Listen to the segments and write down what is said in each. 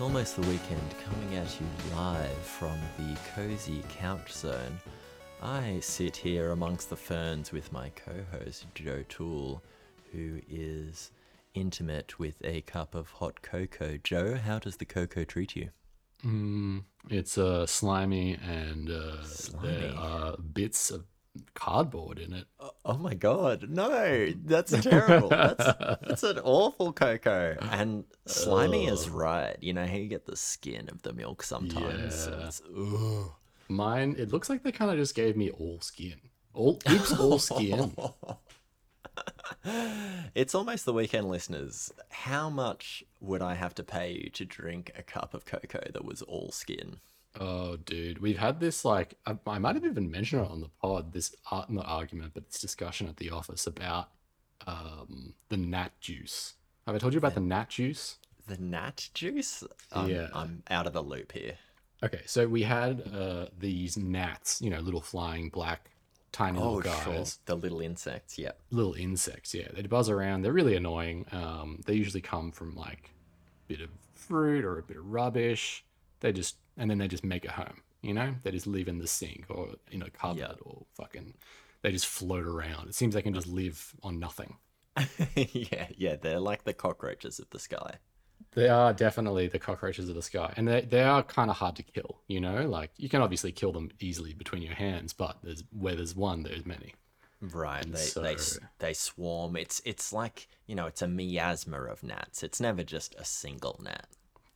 It's almost the weekend, coming at you live from the cozy couch zone. I sit here amongst the ferns with my co host, Joe Toole, who is intimate with a cup of hot cocoa. Joe, how does the cocoa treat you? Mm, it's uh, slimy and uh, Slimy. there are bits of cardboard in it. Oh, oh my god, no, that's terrible. That's, that's an awful cocoa. And slimy is right. You know how you get the skin of the milk sometimes. Yeah. It's- ugh. Mine, it looks like they kind of just gave me all skin. All oops, all skin. It's almost the weekend, listeners. How much would I have to pay you to drink a cup of cocoa that was all skin? Oh, dude, we've had this like I, I might have even mentioned it on the pod. This art, not argument, but this discussion at the office about um the nat juice. Have I told you about the nat juice? The nat juice? I'm, Yeah. I'm out of the loop here. Okay, so we had uh these gnats, you know, little flying black tiny Oh, little guys. sure. The little insects, yep. little insects. Yeah, they buzz around. They're really annoying. Um, they usually come from like a bit of fruit or a bit of rubbish. They just and then they just make a home. You know, they just live in the sink or in a cupboard Yeah. or fucking. They just float around. It seems they can just live on nothing. yeah, yeah, they're like the cockroaches of the sky. They are definitely the cockroaches of the sky, and they they are kind of hard to kill. You know, like you can obviously kill them easily between your hands, but there's where there's one, there's many. Right, And they they they swarm. It's it's like you know, it's a miasma of gnats. It's never just a single gnat.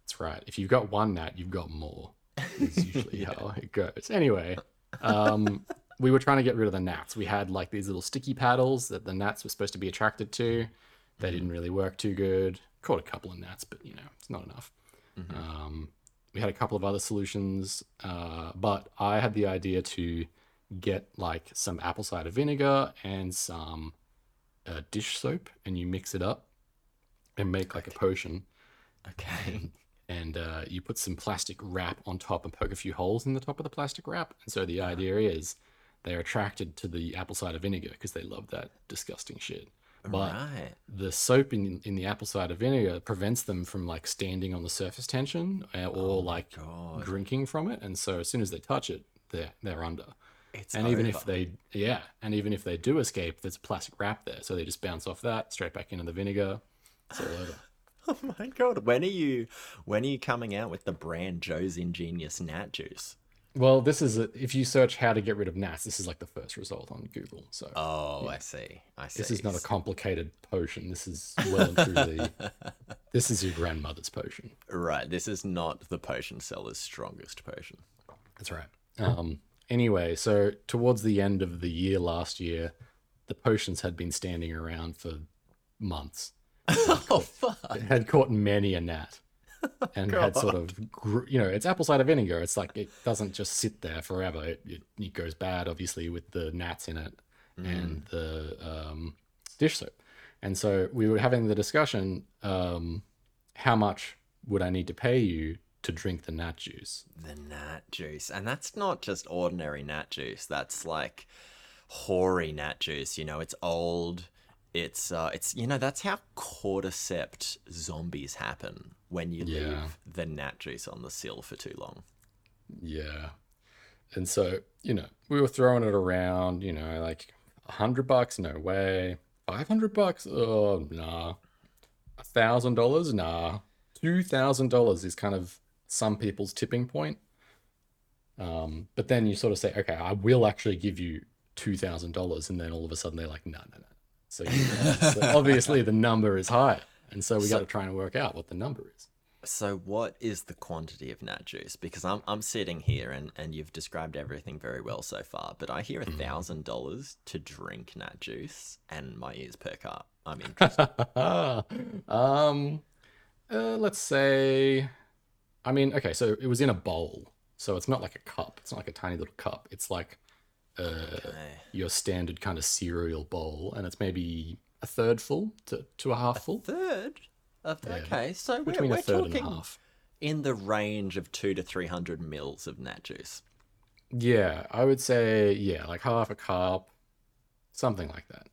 That's right. If you've got one gnat, you've got more. Is usually how it goes. Anyway, um, we were trying to get rid of the gnats. We had like these little sticky paddles that the gnats were supposed to be attracted to. They didn't really work too good. Caught a couple of gnats, but you know, it's not enough. Um, we had a couple of other solutions, uh, but I had the idea to get like some apple cider vinegar and some uh, dish soap, and you mix it up and make like a potion Okay. and uh, you put some plastic wrap on top and poke a few holes in the top of the plastic wrap. And so the idea is they're attracted to the apple cider vinegar because they love that disgusting shit. But right. the soap in, in the apple cider vinegar prevents them from like standing on the surface tension uh, or like God. drinking from it. And so as soon as they touch it, they're they're under. It's And even if they yeah, and even if they do escape, there's a plastic wrap there, so they just bounce off that straight back into the vinegar. It's all over. Oh my god, when are you when are you coming out with the brand Joe's Ingenious Nat Juice? Well, this is a, if you search how to get rid of gnats, this is like the first result on Google. So Oh, I see. I see. this is not a complicated potion. This is well and truly, this is your grandmother's potion. Right, this is not the potion seller's strongest potion. That's right. Um. Anyway, so towards the end of the year last year, the potions had been standing around for months. oh fuck. It had caught many a gnat. And had sort of, you know, it's apple cider vinegar. It's like it doesn't just sit there forever. It, it, it goes bad, obviously, with the gnats in it and the um, dish soap. And so we were having the discussion um, how much would I need to pay you to drink the gnat juice? The nat juice. And that's not just ordinary nat juice. That's like hoary nat juice. You know, it's old. It's uh it's you know, that's how cordyceps zombies happen when you Yeah. leave the nat juice on the sill for too long. Yeah. And so, you know, we were throwing it around, you know, like a hundred bucks, no way. Five hundred bucks, oh nah. A thousand dollars, nah. Two thousand dollars is kind of some people's tipping point. Um, but then you sort of say, okay, I will actually give you two thousand dollars, and then all of a sudden they're like, no, no, no. So, you so obviously the number is higher, and so we got to try and work out what the number is. So what is the quantity of nat juice? Because I'm I'm sitting here and, and you've described everything very well so far, but I hear a thousand dollars to drink nat juice and my ears perk up. I'm interested. um, uh, let's say, I mean, okay, so it was in a bowl, so it's not like a cup. It's not like a tiny little cup. It's like uh, Okay. your standard kind of cereal bowl, and it's maybe a third full to, to a half full, Third of Yeah. okay, so we're, between we're a third talking and a half. in the range of two to three hundred mils of nat juice. Yeah, I would say, yeah, like half a cup, something like that.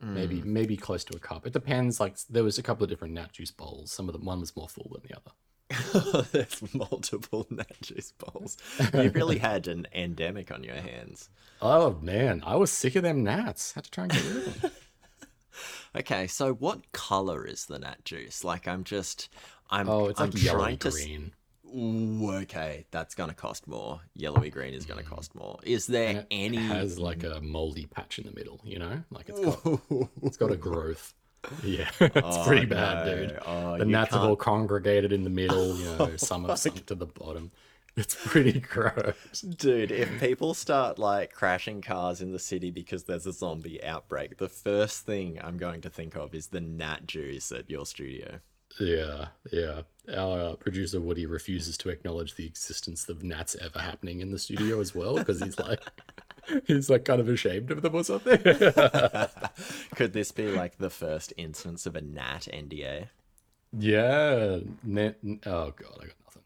maybe maybe close to a cup. It depends. Like there was a couple of different nat juice bowls. Some of them one was more full than the other. There's multiple nat juice bowls. You really had an endemic on your hands. Oh man, I was sick of them gnats. Had to try and get rid of them. Okay, so what color is the nat juice? Like, I'm just, I'm, Oh, it's I'm like yellow trying to. green. Ooh, okay, that's gonna cost more. Yellowy green is gonna mm. cost more. Is there any? has like a moldy patch in the middle. You know, like it's got it's got a growth. Yeah, it's Oh, pretty bad, no. dude. Oh, the gnats have can't- all congregated in the middle. You know, some have sunk to the bottom. It's pretty gross. Dude, if people start like crashing cars in the city because there's a zombie outbreak, the first thing I'm going to think of is the nat juice at your studio. Yeah, yeah. Our uh, producer Woody refuses to acknowledge the existence of gnats ever happening in the studio as well because he's like, he's like kind of ashamed of them or something. Could this be like the first instance of a nat NDA? yeah. Net, oh god, I got nothing.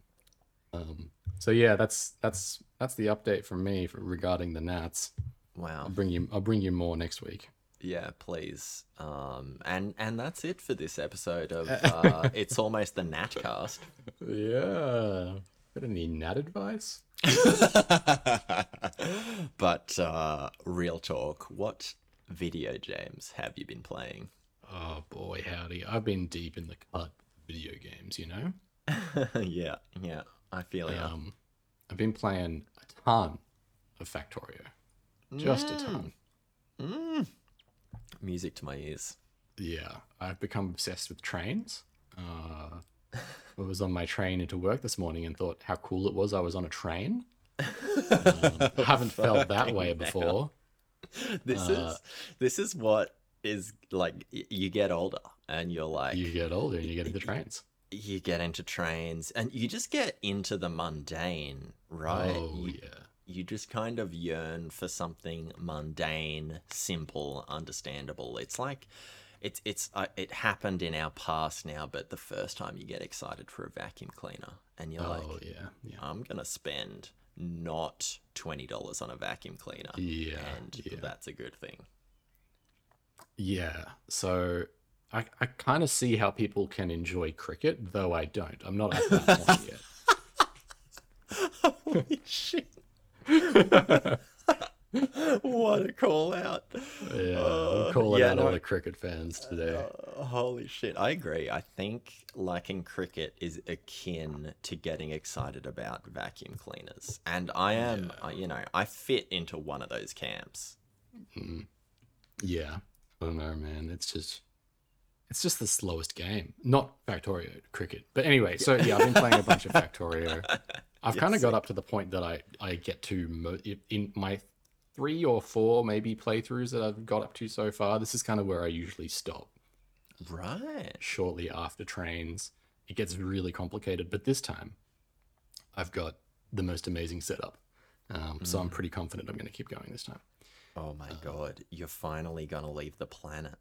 Um. So yeah, that's that's that's the update from me for, regarding the gnats. Wow. I'll bring you. I'll bring you more next week. Yeah, please. Um, and and that's it for this episode of uh, it's almost the Natcast. Yeah. Got need gnat advice? but uh, real talk, what video games have you been playing? Oh boy, howdy! I've been deep in the cut video games. You know. yeah, yeah, I feel. Um, I've been playing a ton of Factorio. Just a ton. Music to my ears. Yeah, I've become obsessed with trains. Uh, I was on my train into work this morning and thought how cool it was I was on a train. Um, I haven't felt that way before. This Uh, is this is what is like. You get older, and you're like, You get older and you get into trains. you get into trains, and you just get into the mundane, right? Oh You- yeah. you just kind of yearn for something mundane, simple, understandable. It's like it's it's uh, it happened in our past now, but the first time you get excited for a vacuum cleaner and you're like, Oh like, yeah. Yeah. I'm going to spend not $20 on a vacuum cleaner. Yeah. and yeah. that's a good thing. Yeah. So I, I kind of see how people can enjoy cricket, though I don't. I'm not at that point yet. Holy shit. what a call out. Yeah, Uh, I'm calling yeah, out no, all the cricket fans today. Uh, holy shit, I agree. I think liking cricket is akin to getting excited about vacuum cleaners. And I am, uh, you know, I fit into one of those camps. Yeah, I don't know, man. It's just, it's just the slowest game. Not Factorio cricket, but anyway. So yeah, I've been playing a bunch of Factorio. I've kind of got up to the point that I I get to mo- in my three or four maybe playthroughs that I've got up to so far. This is kind of where I usually stop. Right. Shortly after trains, it gets really complicated. But this time, I've got the most amazing setup. Um, so I'm pretty confident I'm going to keep going this time. Oh my god, you're finally gonna leave the planet.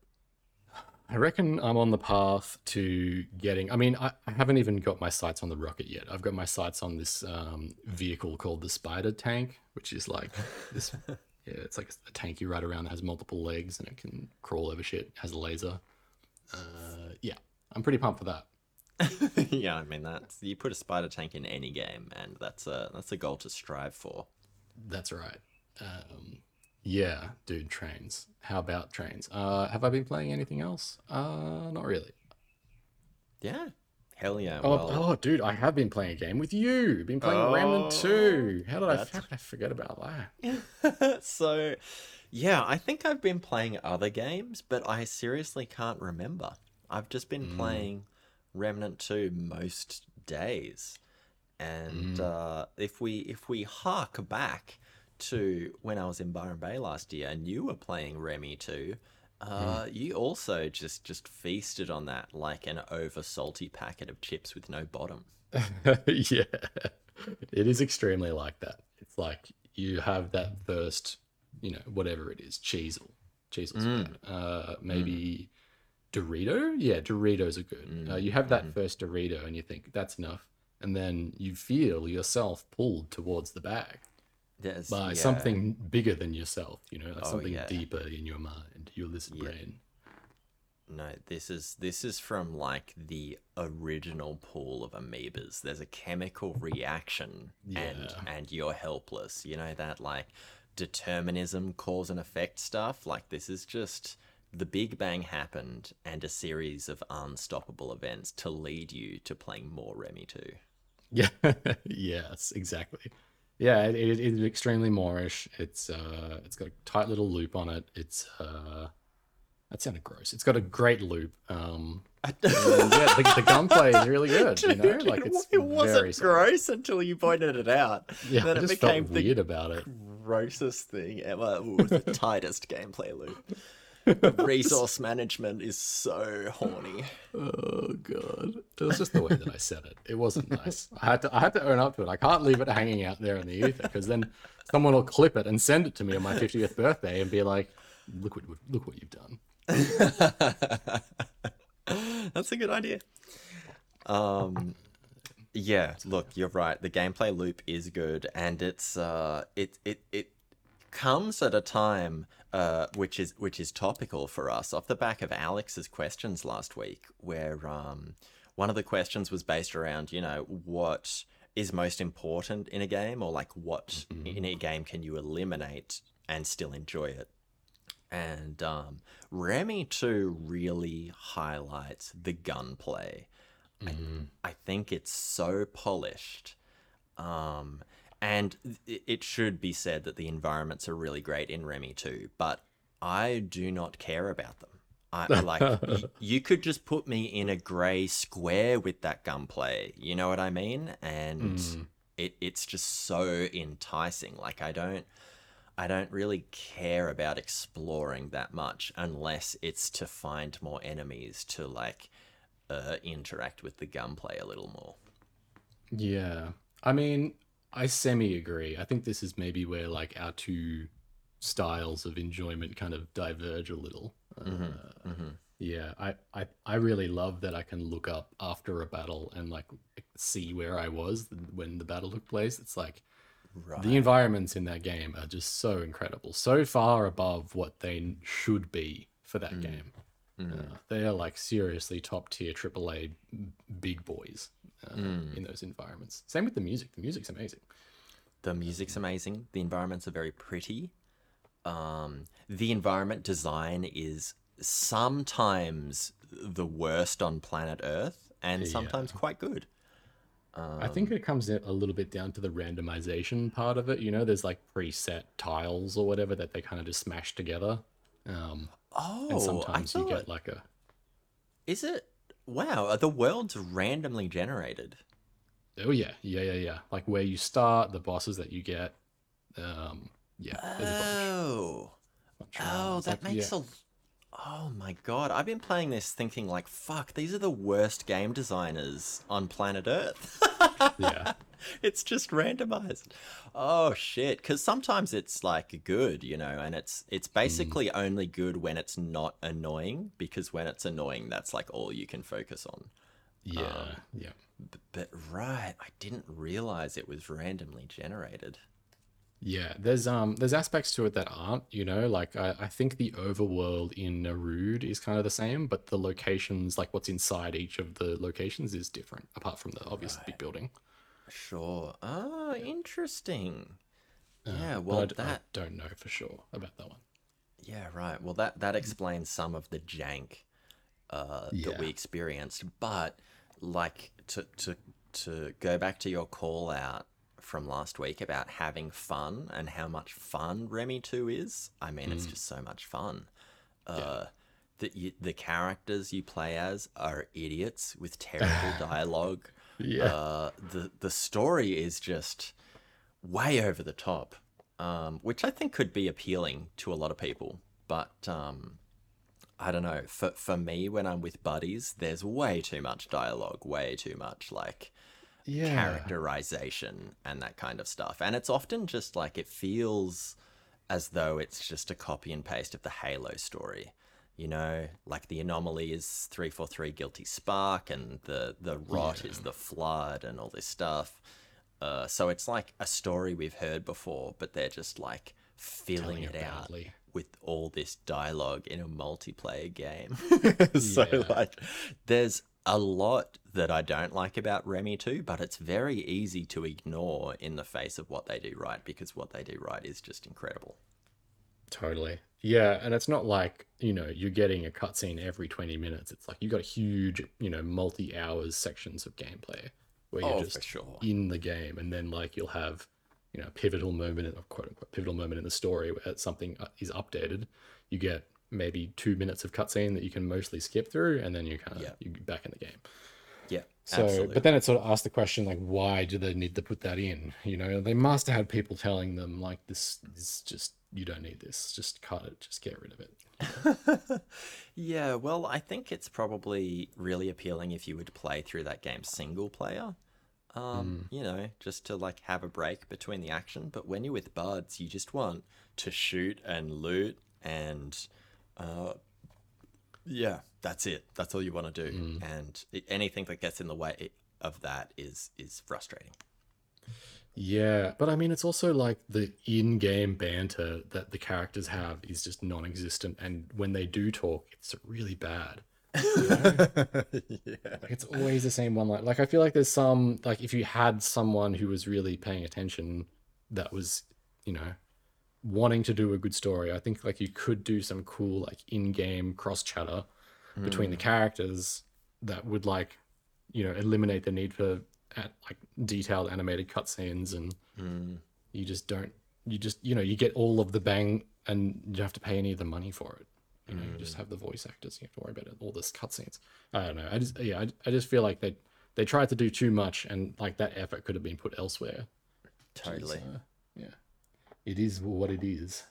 I reckon I'm on the path to getting. I mean, I, I haven't even got my sights on the rocket yet. I've got my sights on this um, vehicle called the Spider Tank, which is like this. Yeah, it's like a tank you ride around that has multiple legs and it can crawl over shit. Has a laser. Uh, yeah, I'm pretty pumped for that. yeah, I mean that's you put a spider tank in any game, and that's a that's a goal to strive for. That's right. Um, yeah, dude, trains. How about trains? Uh, have I been playing anything else? Uh, not really. Yeah, hell yeah. Oh, well, oh, dude, I have been playing a game with you. Been playing Remnant 2. How did I, how did I forget about that? so, yeah, I think I've been playing other games, but I seriously can't remember. I've just been playing Remnant 2 most days. And uh, if we if we hark back to when I was in Byron Bay last year and you were playing Remy 2, uh, you also just just feasted on that like an over salty packet of chips with no bottom. yeah, it is extremely like that. It's like you have that first, you know, whatever it is, Cheezel. Cheezel's good. Uh, maybe Dorito? Yeah, Doritos are good. Uh, you have that first Dorito and you think that's enough. And then you feel yourself pulled towards the bag. There's, by yeah. something bigger than yourself, you know, like Oh, something yeah. deeper in your mind, your lizard Yeah. brain. no, this is this is from like the original pool of amoebas. There's a chemical reaction, and and you're helpless. You know that like determinism, cause and effect stuff. Like this is just the Big Bang happened, and a series of unstoppable events to lead you to playing more Remy two. Yeah. yes, exactly. Yeah, it, it is extremely moreish. It's uh, it's got a tight little loop on it. It's uh, that sounded gross. It's got a great loop. Um, and yeah, the, the gunplay is really good. You know, like it's it wasn't gross until you pointed it out. Yeah, then I it became felt the weird about it. grossest thing ever. Was the tightest gameplay loop. The resource management is so horny. Oh god, it was just the way that I said it. It wasn't nice. I had to I had to own up to it. I can't leave it hanging out there in the ether because then someone will clip it and send it to me on my 50th birthday and be like, "Look what look what you've done." That's a good idea. Um, yeah. Look, you're right. The gameplay loop is good, and it's uh, it it it comes at a time uh, which is which is topical for us off the back of Alex's questions last week, where um, one of the questions was based around you know what is most important in a game, or like what in a game can you eliminate and still enjoy it. And um, Remy 2 really highlights the gunplay. I, I think it's so polished. Um, and it should be said that the environments are really great in Remy too, but I do not care about them. I, I like you could just put me in a grey square with that gunplay. You know what I mean? And it, it's just so enticing. Like I don't I don't really care about exploring that much unless it's to find more enemies to like uh, interact with the gunplay a little more. Yeah. I mean, I semi agree. I think this is maybe where like our two styles of enjoyment kind of diverge a little. Uh, Yeah, I, I I really love that I can look up after a battle and like see where I was when the battle took place. It's like Right. the environments in that game are just so incredible, so far above what they should be for that game. Uh, they are like seriously top tier AAA big boys uh, in those environments. Same with the music. The music's amazing. The music's amazing. The environments are very pretty. Um, the environment design is sometimes the worst on planet Earth and sometimes quite good. I think it comes a little bit down to the randomization part of it. You know, there's like preset tiles or whatever that they kind of just smash together. Um, Oh, and sometimes I you get like a is it? Wow, are the worlds randomly generated? oh yeah yeah yeah yeah like where you start, the bosses that you get. Um, yeah, there's a bunch. Oh, bunch oh, that Like, makes yeah. a. Oh my god, I've been playing this thinking like, fuck, these are the worst game designers on planet Earth. yeah. it's just randomized. Oh shit! Because sometimes it's like good, you know, and it's it's mm. basically only good when it's not annoying. Because when it's annoying, that's like all you can focus on. Yeah, um, yeah. B- but right, I didn't realize it was randomly generated. Yeah, there's um there's aspects to it that aren't, you know, like I, I think the overworld in N'Erud is kind of the same, but the locations, like what's inside each of the locations is different, apart from the obvious big building. Sure. Ah, interesting. yeah. Uh, But Well, I d- I that. don't know for sure about that one. Yeah. Right. Well, that that explains some of the jank uh, that we experienced. But like to to to go back to your call out from last week about having fun and how much fun Remy Two is. I mean, Mm. it's just so much fun. Uh, that you, the characters you play as are idiots with terrible dialogue. Yeah. Uh, the the story is just way over the top, um, which I think could be appealing to a lot of people. But um, I don't know. For for me, when I'm with buddies, there's way too much dialogue, way too much like Yeah. characterization and that kind of stuff. And it's often just like it feels as though it's just a copy and paste of the Halo story. You know, like the anomaly is 343 Guilty Spark and the, the rot is the flood and all this stuff. Uh, so it's like a story we've heard before, but they're just like filling it it out with all this dialogue in a multiplayer game. so Yeah. like there's a lot that I don't like about Remy 2, but it's very easy to ignore in the face of what they do right because what they do right is just incredible. Totally. Yeah, and it's not like, you know, you're getting a cutscene every 20 minutes. It's like you've got huge, you know, multi hours sections of gameplay where you're Oh, just sure. in the game. And then, like, you'll have, you know, a pivotal moment, in, quote unquote, pivotal moment in the story where something uh, is updated. You get maybe two minutes of cutscene that you can mostly skip through, and then you kind of, Yeah. you back in the game. Yeah, So, absolutely. but then it sort of asks the question, like, why do they need to put that in? You know, they must have had people telling them, like, this is just, you don't need this. Just cut it. Just get rid of it. Yeah, well, I think it's probably really appealing if you would play through that game single player. Um, you know, just to like have a break between the action. But when you're with buds, you just want to shoot and loot and uh yeah, that's it. That's all you want to do. Mm. And anything that gets in the way of that is is frustrating. Yeah, but I mean, it's also like the in-game banter that the characters have is just non-existent, and when they do talk, it's really bad. Like it's always the same one. Like, like I feel like there's some like if you had someone who was really paying attention, that was, you know, wanting to do a good story. I think like you could do some cool like in-game cross chatter between the characters that would like, you know, eliminate the need for at, like detailed animated cutscenes and mm. you just don't you just you know you get all of the bang and you don't have to pay any of the money for it. You know you just mm. have the voice actors you have to worry about it, all this cutscenes. I don't know. I just yeah I, I just feel like they they tried to do too much and like that effort could have been put elsewhere. Totally. So, uh, yeah. It is what it is.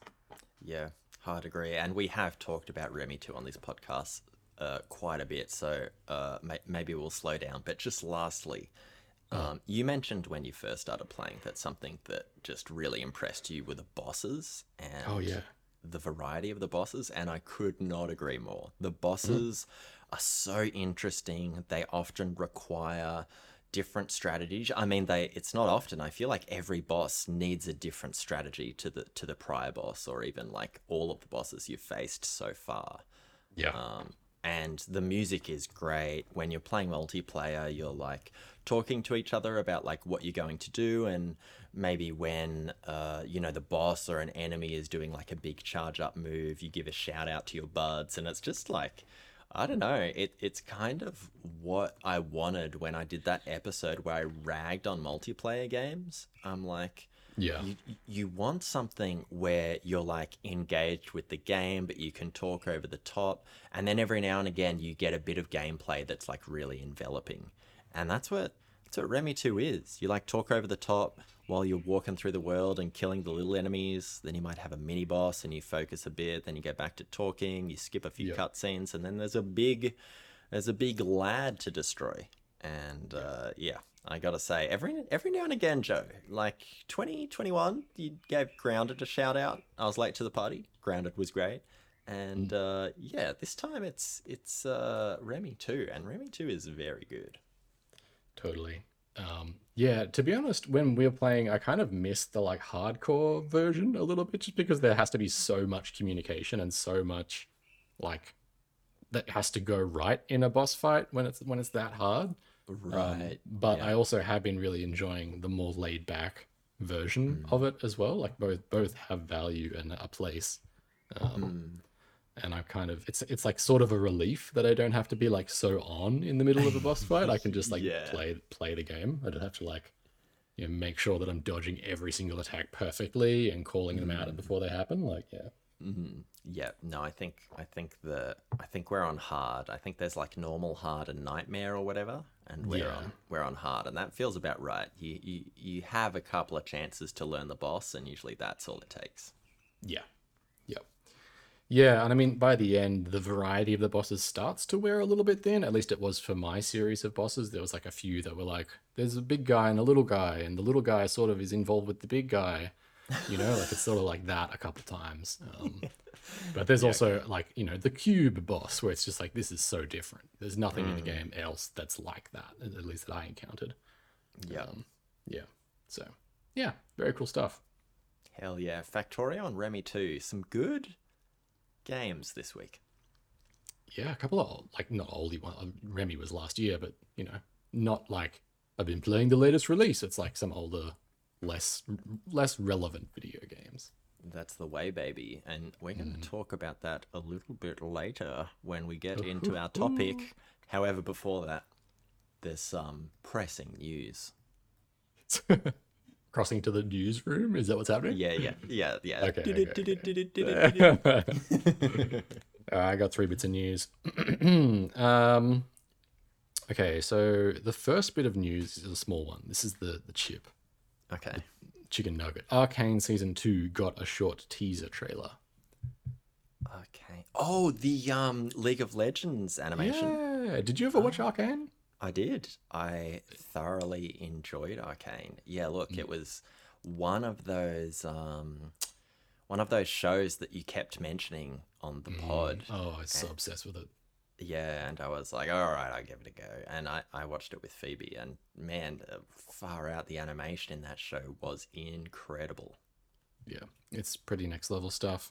Yeah, hard agree. And we have talked about Remy 2 on this podcast uh, quite a bit, so uh, may- maybe we'll slow down. But just lastly, um, you mentioned when you first started playing that something that just really impressed you were the bosses and Oh, yeah. the variety of the bosses, and I could not agree more. The bosses are so interesting. They often require different strategies. I mean, they it's not often. I feel like every boss needs a different strategy to the to the prior boss, or even like all of the bosses you've faced so far. yeah Um, and the music is great. When you're playing multiplayer, you're like talking to each other about like what you're going to do, and maybe when uh, you know the boss or an enemy is doing like a big charge up move, you give a shout out to your buds, and it's just like I don't know. It it's kind of what I wanted when I did that episode where I ragged on multiplayer games. I'm like yeah. You, you want something where you're like engaged with the game but you can talk over the top and then every now and again you get a bit of gameplay that's like really enveloping. And that's what that's what Remy 2 is. You like talk over the top while you're walking through the world and killing the little enemies. Then you might have a mini boss and you focus a bit. Then you go back to talking. You skip a few Yeah. cutscenes and then there's a big there's a big lad to destroy. And uh, yeah i gotta say every every now and again joe like 2021 you gave grounded a shout out. I was late to the party. Grounded was great. And uh, yeah this time it's it's uh, remy 2 and remy 2 is very good. Totally. Um, yeah, to be honest, when we were playing, I kind of missed the like hardcore version a little bit just because there has to be so much communication and so much like that has to go right in a boss fight when it's when it's that hard. Um, right but I also have been really enjoying the more laid back version of it as well. Like both both have value and a place. Um, and I kind of it's it's like sort of a relief that I don't have to be like so on in the middle of a boss fight. I can just like Yeah. play play the game. I don't have to like you know make sure that I'm dodging every single attack perfectly and calling them out before they happen. Like yeah, Mm hmm Yeah, no, I think I think the I think we're on hard. I think there's like normal, hard, and nightmare or whatever, and we're Yeah. on we're on hard, and that feels about right. You you you have a couple of chances to learn the boss, and usually that's all it takes. yeah, yep. Yeah, and I mean by the end, the variety of the bosses starts to wear a little bit thin. At least it was for my series of bosses. There was like a few that were like, there's a big guy and a little guy, and the little guy sort of is involved with the big guy. You know, like it's sort of like that a couple times. Um, but there's also like you know the cube boss where it's just like this is so different. There's nothing in the game else that's like that, at least that I encountered. Yeah, Um, yeah. So yeah, very cool stuff. hell yeah, Factorio and Remy too. Some good, games this week. Yeah, a couple of like not oldie one. Remy was last year, but you know, not like I've been playing the latest release. It's like some older, less less relevant video games. That's the way, baby. And we're going to talk about that a little bit later when we get into our topic. However, before that, there's some pressing news. Crossing to the newsroom, is that what's happening? Yeah, yeah, yeah, yeah. Okay, Uh, I got three bits of news. um, okay, so the first bit of news is a small one. This is the the chip Okay. chicken nugget. Arcane season two got a short teaser trailer. Okay. Oh, the um League of Legends animation. Yeah, did you ever watch Arcane? I did. I thoroughly enjoyed Arcane. Yeah, look, it was one of those um one of those shows that you kept mentioning on the pod. Oh, I was so obsessed with it. Yeah, and I was like, all right, I'll give it a go. And I, I watched it with Phoebe, and man, far out, the animation in that show was incredible. Yeah, it's pretty next level stuff.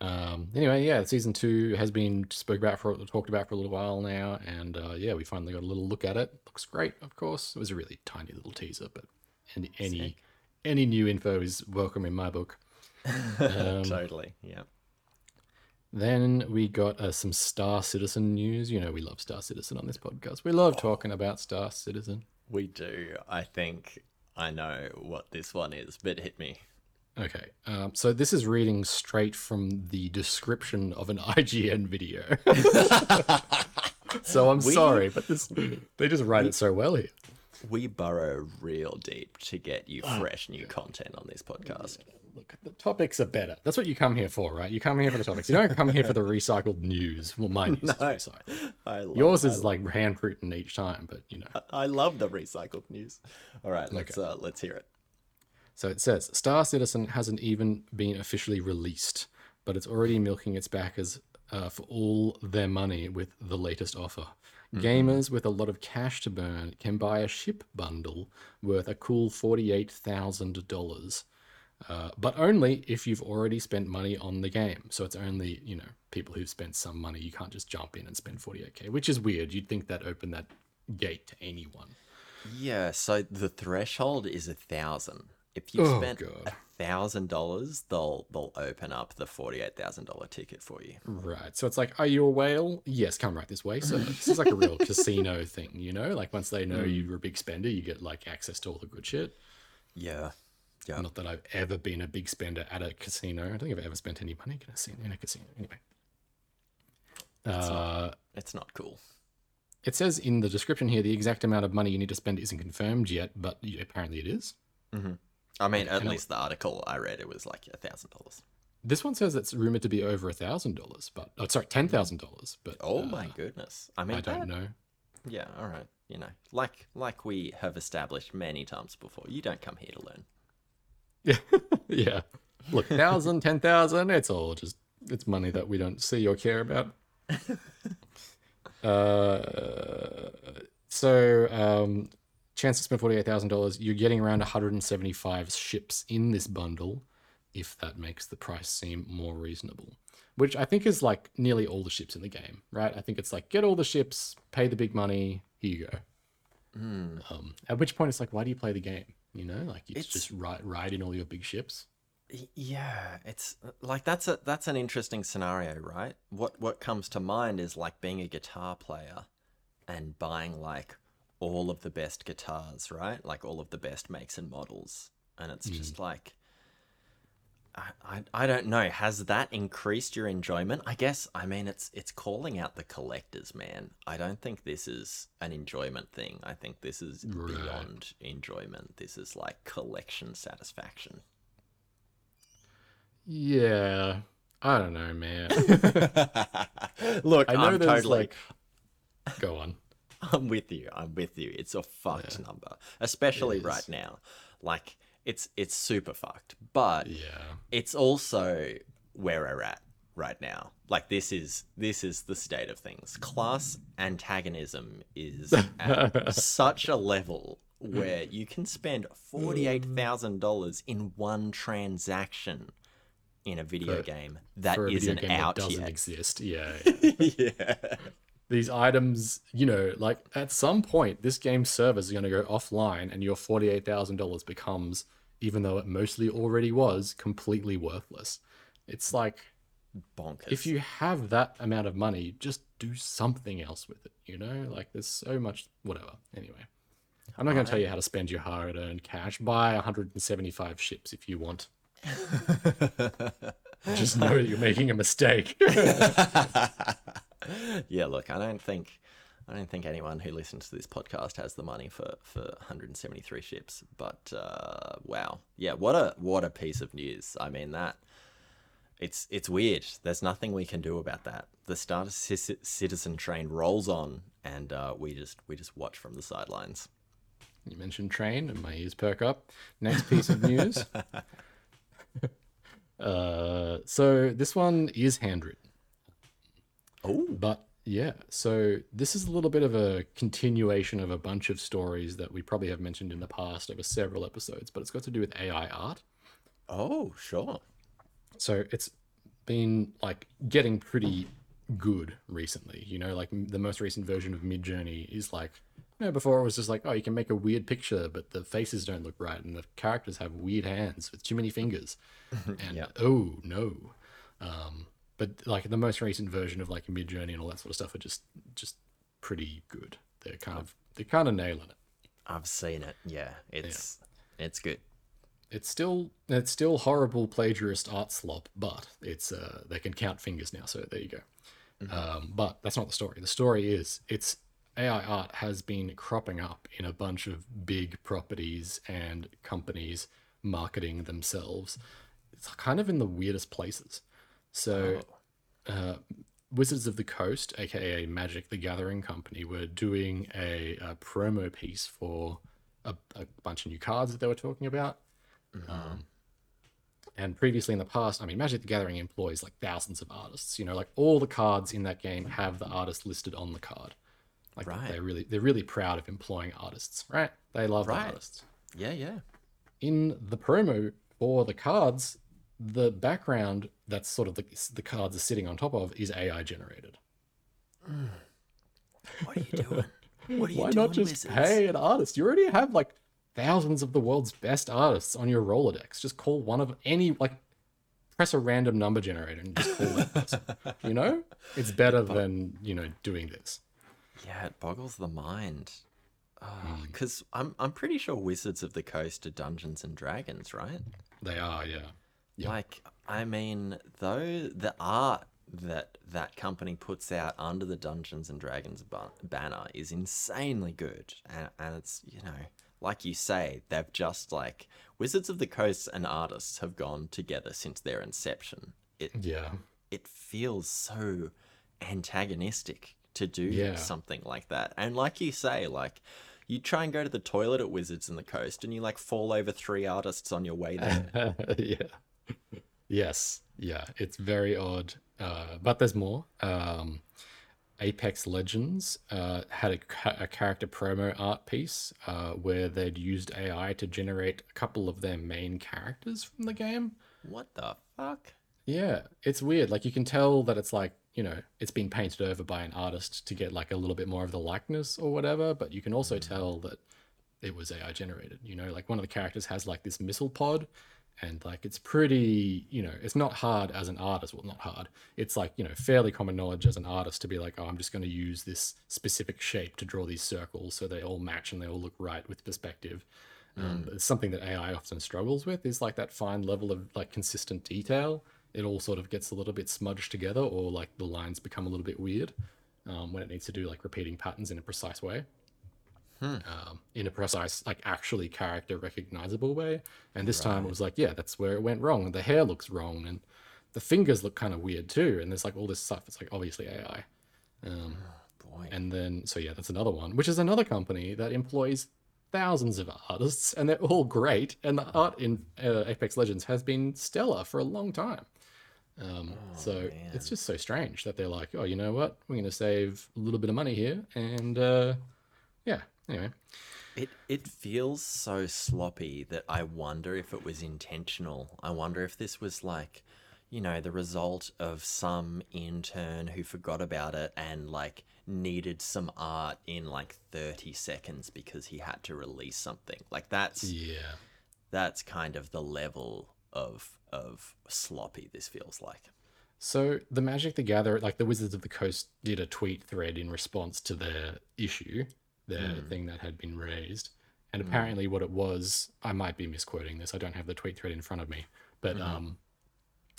Um, anyway, yeah, season two has been spoke about for talked about for a little while now, and uh, yeah, we finally got a little look at it. Looks great, of course. It was a really tiny little teaser, but any any, any new info is welcome in my book. Um, totally, yeah. Then we got uh, some Star Citizen news. You know, we love Star Citizen on this podcast. We love talking about Star Citizen. We do. I think I know what this one is, but hit me. Okay, um, so this is reading straight from the description of an IGN video. so I'm We- sorry, but this they just write it so well here. We burrow real deep to get you fresh new content on this podcast. Look, the topics are better. That's what you come here for, right? You come here for the topics. You don't come here for the recycled news. Well, mine is recycled. I love, Yours is like handwritten each time, but you know. I love the recycled news. All right, let's uh, let's hear it. So it says Star Citizen hasn't even been officially released, but it's already milking its backers uh, for all their money with the latest offer. Gamers with a lot of cash to burn can buy a ship bundle worth a cool $48,000. Uh, but only if you've already spent money on the game. So it's only, you know, people who've spent some money. You can't just jump in and spend 48k, which is weird. You'd think that opened that gate to anyone. Yeah, so the threshold is a thousand. If you've Oh, spent a thousand dollars, they'll they'll open up the forty eight thousand dollar ticket for you. Right. So it's like, are you a whale? Yes, come right this way. So this is like a real casino thing, you know? Like once they know you're a big spender, you get like access to all the good shit. Yeah, yeah. Not that I've ever been a big spender at a casino. I don't think I've ever spent any money in a casino. In a casino. Anyway. Uh, It's not cool. it says in the description here the exact amount of money you need to spend isn't confirmed yet, but apparently it is. I mean, at and it- least the article I read it was like a thousand dollars. This one says it's rumored to be over a thousand dollars, but oh, sorry, ten thousand dollars. But Oh uh, my goodness! I mean, I don't that- know. Yeah, all right. You know, like like we have established many times before, you don't come here to learn. Yeah, yeah. Look, thousand, ten thousand, it's all just it's money that we don't see or care about. uh, so um, chance to spend forty eight thousand dollars. You're getting around one hundred and seventy five ships in this bundle, if that makes the price seem more reasonable. Which I think is like nearly all the ships in the game, right? I think it's like get all the ships, pay the big money, here you go. Um, at which point it's like, why do you play the game? You know, like you It's- just ride ride in all your big ships. Yeah, it's like that's a that's an interesting scenario, right? What what comes to mind is like being a guitar player and buying like all of the best guitars, right? Like all of the best makes and models. And it's just mm. like I, I don't know, has that increased your enjoyment? I guess I mean it's it's calling out the collectors, man. I don't think this is an enjoyment thing. I think this is Right. beyond enjoyment. This is like collection satisfaction. Yeah, I don't know, man. Look, I know I'm there's totally, like, go on. I'm with you. I'm with you. It's a fucked number, especially right now. Like it's it's super fucked, but Yeah, it's also where we're at right now. Like this is this is the state of things. Class antagonism is at such a level where you can spend forty eight thousand dollars in one transaction in a video For- game that for a video isn't game out that doesn't yet. exist. Yeah, yeah. yeah. These items, you know, like at some point, this game's servers are going to go offline, and your forty-eight thousand dollars becomes, even though it mostly already was, completely worthless. It's like Bonkers. if you have that amount of money, just do something else with it. You know, like there's so much. Whatever. Anyway, I'm not going to tell you how to spend your hard-earned cash. Buy 175 ships if you want. Just know that you're making a mistake. yeah, look, I don't think I don't think anyone who listens to this podcast has the money for, for 173 ships. But uh, wow, yeah, what a what a piece of news. I mean that it's it's weird. There's nothing we can do about that. The Star Ci- Citizen train rolls on, and uh, we just we just watch from the sidelines. You mentioned train, and my ears perk up. Next piece of news. uh, so this one is handwritten, Oh, but yeah. So this is a little bit of a continuation of a bunch of stories that we probably have mentioned in the past over several episodes, but it's got to do with AI art. oh, sure. So it's been like getting pretty good recently. You know, like the most recent version of Midjourney is like, you know, before it was just like, oh, you can make a weird picture, but the faces don't look right, and the characters have weird hands with too many fingers, and Yeah. oh no. Um, but like the most recent version of like Midjourney and all that sort of stuff are just just pretty good. They're kind of they're kind of nailing it. I've seen it. Yeah, it's it's good. It's still it's still horrible plagiarist art slop, but it's uh they can count fingers now, so there you go. Um, but that's not the story. The story is it's AI art has been cropping up in a bunch of big properties and companies marketing themselves. It's kind of in the weirdest places. So uh, Wizards of the Coast, aka Magic the Gathering Company, were doing a, a promo piece for a, a bunch of new cards that they were talking about. Um, and previously in the past, I mean, Magic the Gathering employs like thousands of artists. You know, like all the cards in that game have the artist listed on the card. Like Right. they're really they're really proud of employing artists, right? They love the Right. artists. Yeah, yeah. In the promo for the cards, the background that's sort of the, the cards are sitting on top of is AI generated. What are you doing? What are you Why doing, not just Wizards? pay an artist? You already have like thousands of the world's best artists on your Rolodex. Just call one of any like press a random number generator and just call that person. You know? It's better than, you know, doing this. Yeah, it boggles the mind. Hmm. Because I'm I'm pretty sure Wizards of the Coast are Dungeons and Dragons, right? They are, yeah. Yeah. Like, I mean, though the art that that company puts out under the Dungeons and Dragons ba- banner is insanely good, and, and it's you know, like you say, they've just like Wizards of the Coast and artists have gone together since their inception. It Yeah. it feels so antagonistic to do Yeah. something like that. And like you say, like you try and go to the toilet at Wizards in the Coast and you like fall over three artists on your way there. yeah. Yes. Yeah. It's very odd. Uh, but there's more. Um, Apex Legends uh, had a, a character promo art piece uh, where they'd used AI to generate a couple of their main characters from the game. what the fuck? Yeah, it's weird. Like you can tell that it's like, you know, it's been painted over by an artist to get like a little bit more of the likeness or whatever, but you can also tell that it was AI generated. You know, like one of the characters has like this missile pod and like it's pretty, you know, it's not hard as an artist. Well, not hard. It's like, you know, fairly common knowledge as an artist to be like, oh, I'm just going to use this specific shape to draw these circles so they all match and they all look right with perspective. Um, it's something that AI often struggles with is like that fine level of like consistent detail. It all sort of gets a little bit smudged together, or like the lines become a little bit weird um, when it needs to do like repeating patterns in a precise way, um, in a precise, like actually character recognizable way. And this time it was like, yeah, that's where it went wrong. And the hair looks wrong, and the fingers look kind of weird too. And there's like all this stuff. It's like obviously AI. Um, Boy. and then, so yeah, that's another one, which is another company that employs thousands of artists, and they're all great. And the art in uh, Apex Legends has been stellar for a long time. Um, so it's just so strange that they're like, oh, you know what? We're going to save a little bit of money here, and uh. Anyway, It it feels so sloppy that I wonder if it was intentional. I wonder if this was like, you know, the result of some intern who forgot about it and like needed some art in like 30 seconds because he had to release something. Like that's Yeah. that's kind of the level of of sloppy this feels like. So the Magic the Gathering, like the Wizards of the Coast, did a tweet thread in response to their issue, their hmm. thing that had been raised, and hmm. apparently what it was, I might be misquoting this. I don't have the tweet thread in front of me, but mm-hmm. um,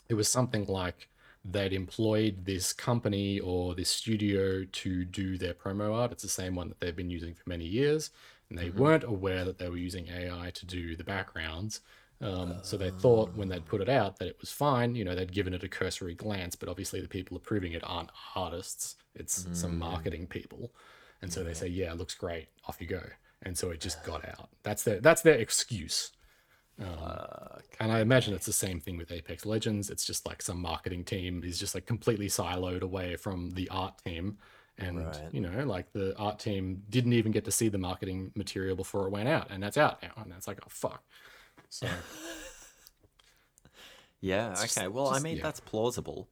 it was something like they'd employed this company or this studio to do their promo art. It's the same one that they've been using for many years, and they mm-hmm. weren't aware that they were using AI to do the backgrounds. Um, so they thought when they'd put it out that it was fine. You know, they'd given it a cursory glance, but obviously the people approving it aren't artists; it's some mm. marketing people. And so they say, "Yeah, it looks great. Off you go." And so it just got out. That's their that's their excuse. Um, and I imagine it's the same thing with Apex Legends. It's just like some marketing team is just like completely siloed away from the art team. And, Right. you know, like the art team didn't even get to see the marketing material before it went out. And that's out now. And that's like, oh, fuck. So, Yeah, just- okay. Well, I mean yeah. that's plausible.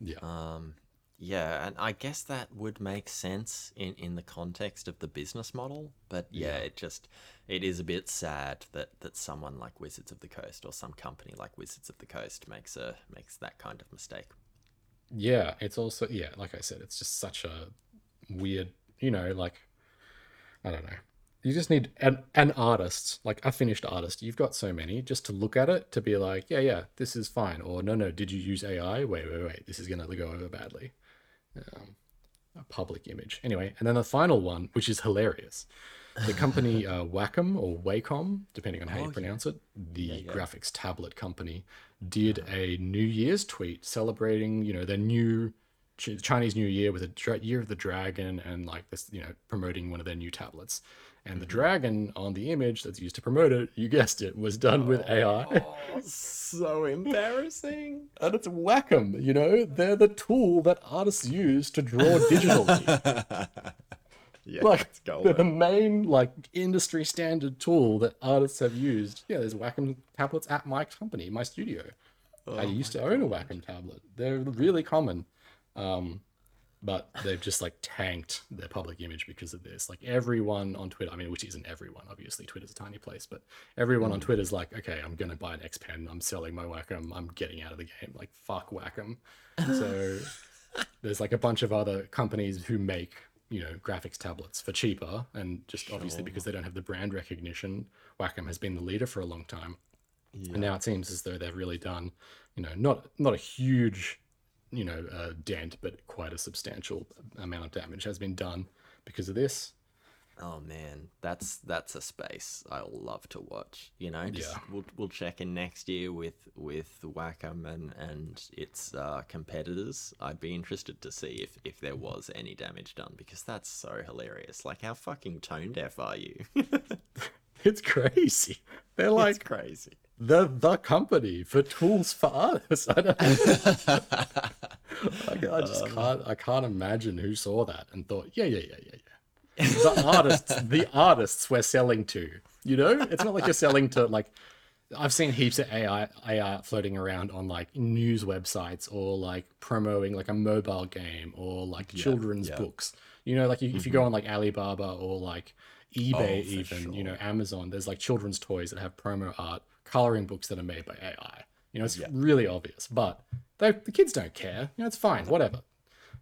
yeah. Um, yeah, and I guess that would make sense in, in the context of the business model. But yeah, Yeah. it just it is a bit sad that, that someone like Wizards of the Coast or some company like Wizards of the Coast makes a makes that kind of mistake. Yeah, it's also yeah, like I said, it's just such a weird, you know, like I don't know. You just need an an artist, like a finished artist. You've got so many just to look at it to be like, yeah, yeah, this is fine, or no, no, did you use AI? Wait, wait, wait, this is gonna go over badly. Um, a public image, anyway. And then the final one, which is hilarious, the company uh, Wacom or Wacom, depending on how Oh, you yeah. pronounce it, the Yeah, yeah. graphics tablet company, did a New Year's tweet celebrating, you know, their new Ch- Chinese New Year with a dra- Year of the Dragon and like this, you know, promoting one of their new tablets. And Mm-hmm. the dragon on the image that's used to promote it, you guessed it, was done with AI. Oh, so embarrassing. and it's Wacom, you know, they're the tool that artists use to draw digitally. yeah, like they're the main like industry standard tool that artists have used. Yeah, there's Wacom tablets at my company, my studio. I Oh used to own a Wacom tablet. They're really common. Um, but they've just like tanked their public image because of this. Like everyone on Twitter, I mean, which isn't everyone, obviously, Twitter's a tiny place, but everyone on mm. Twitter's like, okay, I'm gonna buy an X Pen, I'm selling my Wacom, I'm getting out of the game. Like, fuck Wacom. So there's like a bunch of other companies who make, you know, graphics tablets for cheaper, and just obviously because they don't have the brand recognition, Wacom has been the leader for a long time. And now it seems as though they've really done, you know, not not a huge, you know, uh, dent, but quite a substantial amount of damage has been done because of this. Oh man, that's that's a space I'll love to watch. You know, just Yeah. we'll we'll check in next year with with Wacom and and its uh, competitors. I'd be interested to see if if there was any damage done because that's so hilarious. Like, how fucking tone deaf are you? It's crazy. They're like it's crazy. The the company for tools for artists. I. I, just um, can't. I can't imagine who saw that and thought, yeah, yeah, yeah, yeah, yeah. The artists, the artists we're selling to. You know, it's not like you're selling to like. I've seen heaps of AI AI floating around on like news websites or like promoting like a mobile game or like children's yeah. books. You know, like you, if you go mm-hmm. on like Alibaba or like oh, eBay, Oh, even you know. Amazon, there's like children's toys that have promo art, coloring books that are made by AI. You know, it's really obvious, but they, the kids don't care. You know, it's fine, whatever.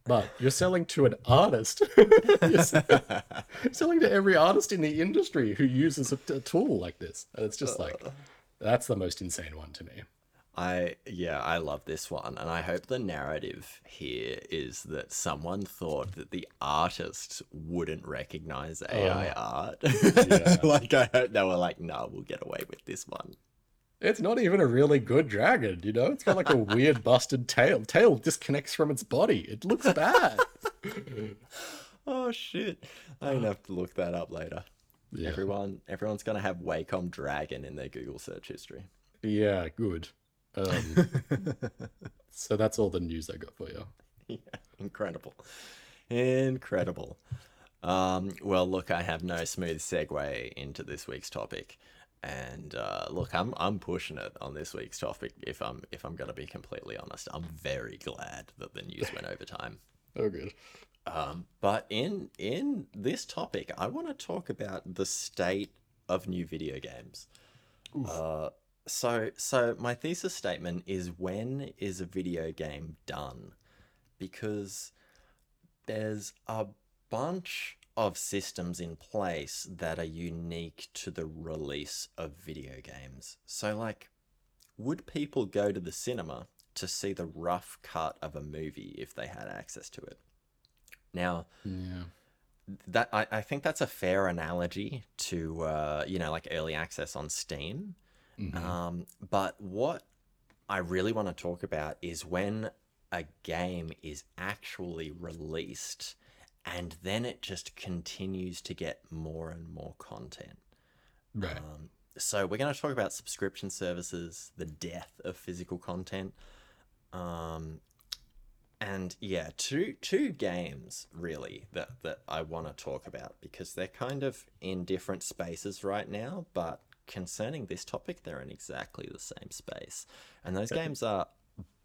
But you're selling to an artist. you're selling to every artist in the industry who uses a, a tool like this. And it's just like, that's the most insane one to me. I yeah, I love this one, and I hope the narrative here is that someone thought that the artists wouldn't recognize AI art. like I hope they were like, "No, we'll get away with this one." It's not even a really good dragon, you know? It's got like a weird busted tail. Tail disconnects from its body. It looks bad. Oh shit! I'm gonna have to look that up later. Yeah. Everyone, everyone's gonna have Wacom Dragon in their Google search history. Yeah, good. Um, so that's all the news I got for you. yeah, incredible, incredible. Um, well, look, I have no smooth segue into this week's topic. And uh, look, I'm I'm pushing it on this week's topic. If I'm if I'm gonna be completely honest, I'm very glad that the news went overtime. Oh, good. Um, but in in this topic, I want to talk about the state of new video games. Uh, so so my thesis statement is when is a video game done? Because there's a bunch of systems in place that are unique to the release of video games. So like would people go to the cinema to see the rough cut of a movie if they had access to it? Now, Yeah. that I, I think that's a fair analogy to uh, you know like early access on Steam. Um, but what I really want to talk about is when a game is actually released and then it just continues to get more and more content. Right. Um, so we're going to talk about subscription services, the death of physical content, um, and yeah, two two games really that that I want to talk about because they're kind of in different spaces right now, but concerning this topic, they're in exactly the same space, and those games are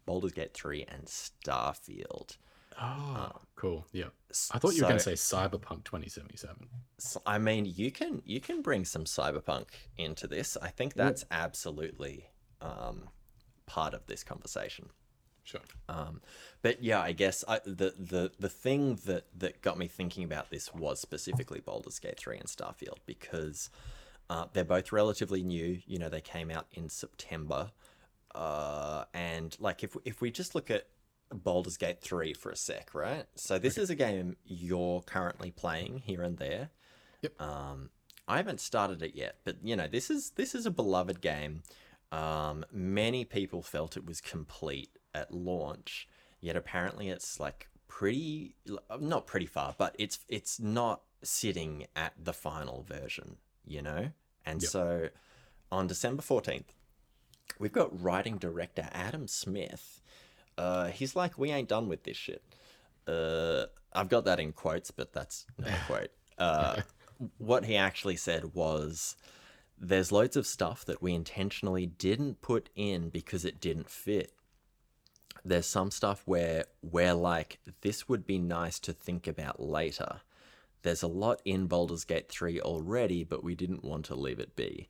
Baldur's Gate three and Starfield. Oh, cool. Yeah. I thought you were going to say Cyberpunk 2077. I mean, you can you can bring some cyberpunk into this. I think that's absolutely um, part of this conversation. Sure. Um, but yeah, I guess I, the the the thing that that got me thinking about this was specifically Baldur's Gate three and Starfield because uh, they're both relatively new. You know, they came out in September, uh, and like if if we just look at Baldur's Gate three for a sec, right? So this is a game you're currently playing here and there. Yep. Um, I haven't started it yet, but you know, this is this is a beloved game. Um, many people felt it was complete at launch, yet apparently it's like pretty not pretty far, but it's it's not sitting at the final version, you know? And Yep. so on December 14th, we've got writing director Adam Smith. Uh, he's like, we ain't done with this shit. Uh, I've got that in quotes, but that's not a quote. Uh, what he actually said was, there's loads of stuff that we intentionally didn't put in because it didn't fit. There's some stuff where we're like, this would be nice to think about later. There's a lot in Baldur's Gate 3 already, but we didn't want to leave it be.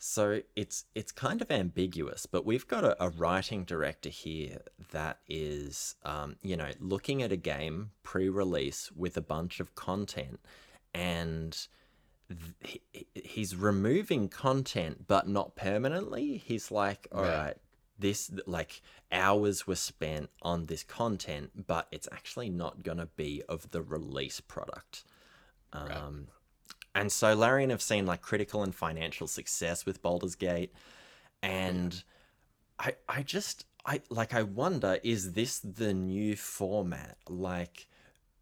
So it's it's kind of ambiguous, but we've got a, a writing director here that is, um, you know, looking at a game pre-release with a bunch of content, and th- he, he's removing content, but not permanently. He's like, all Right. right, this like hours were spent on this content, but it's actually not gonna be of the release product. Um, and so Larian have seen like critical and financial success with Baldur's Gate, and I I just I like I wonder is this the new format? Like,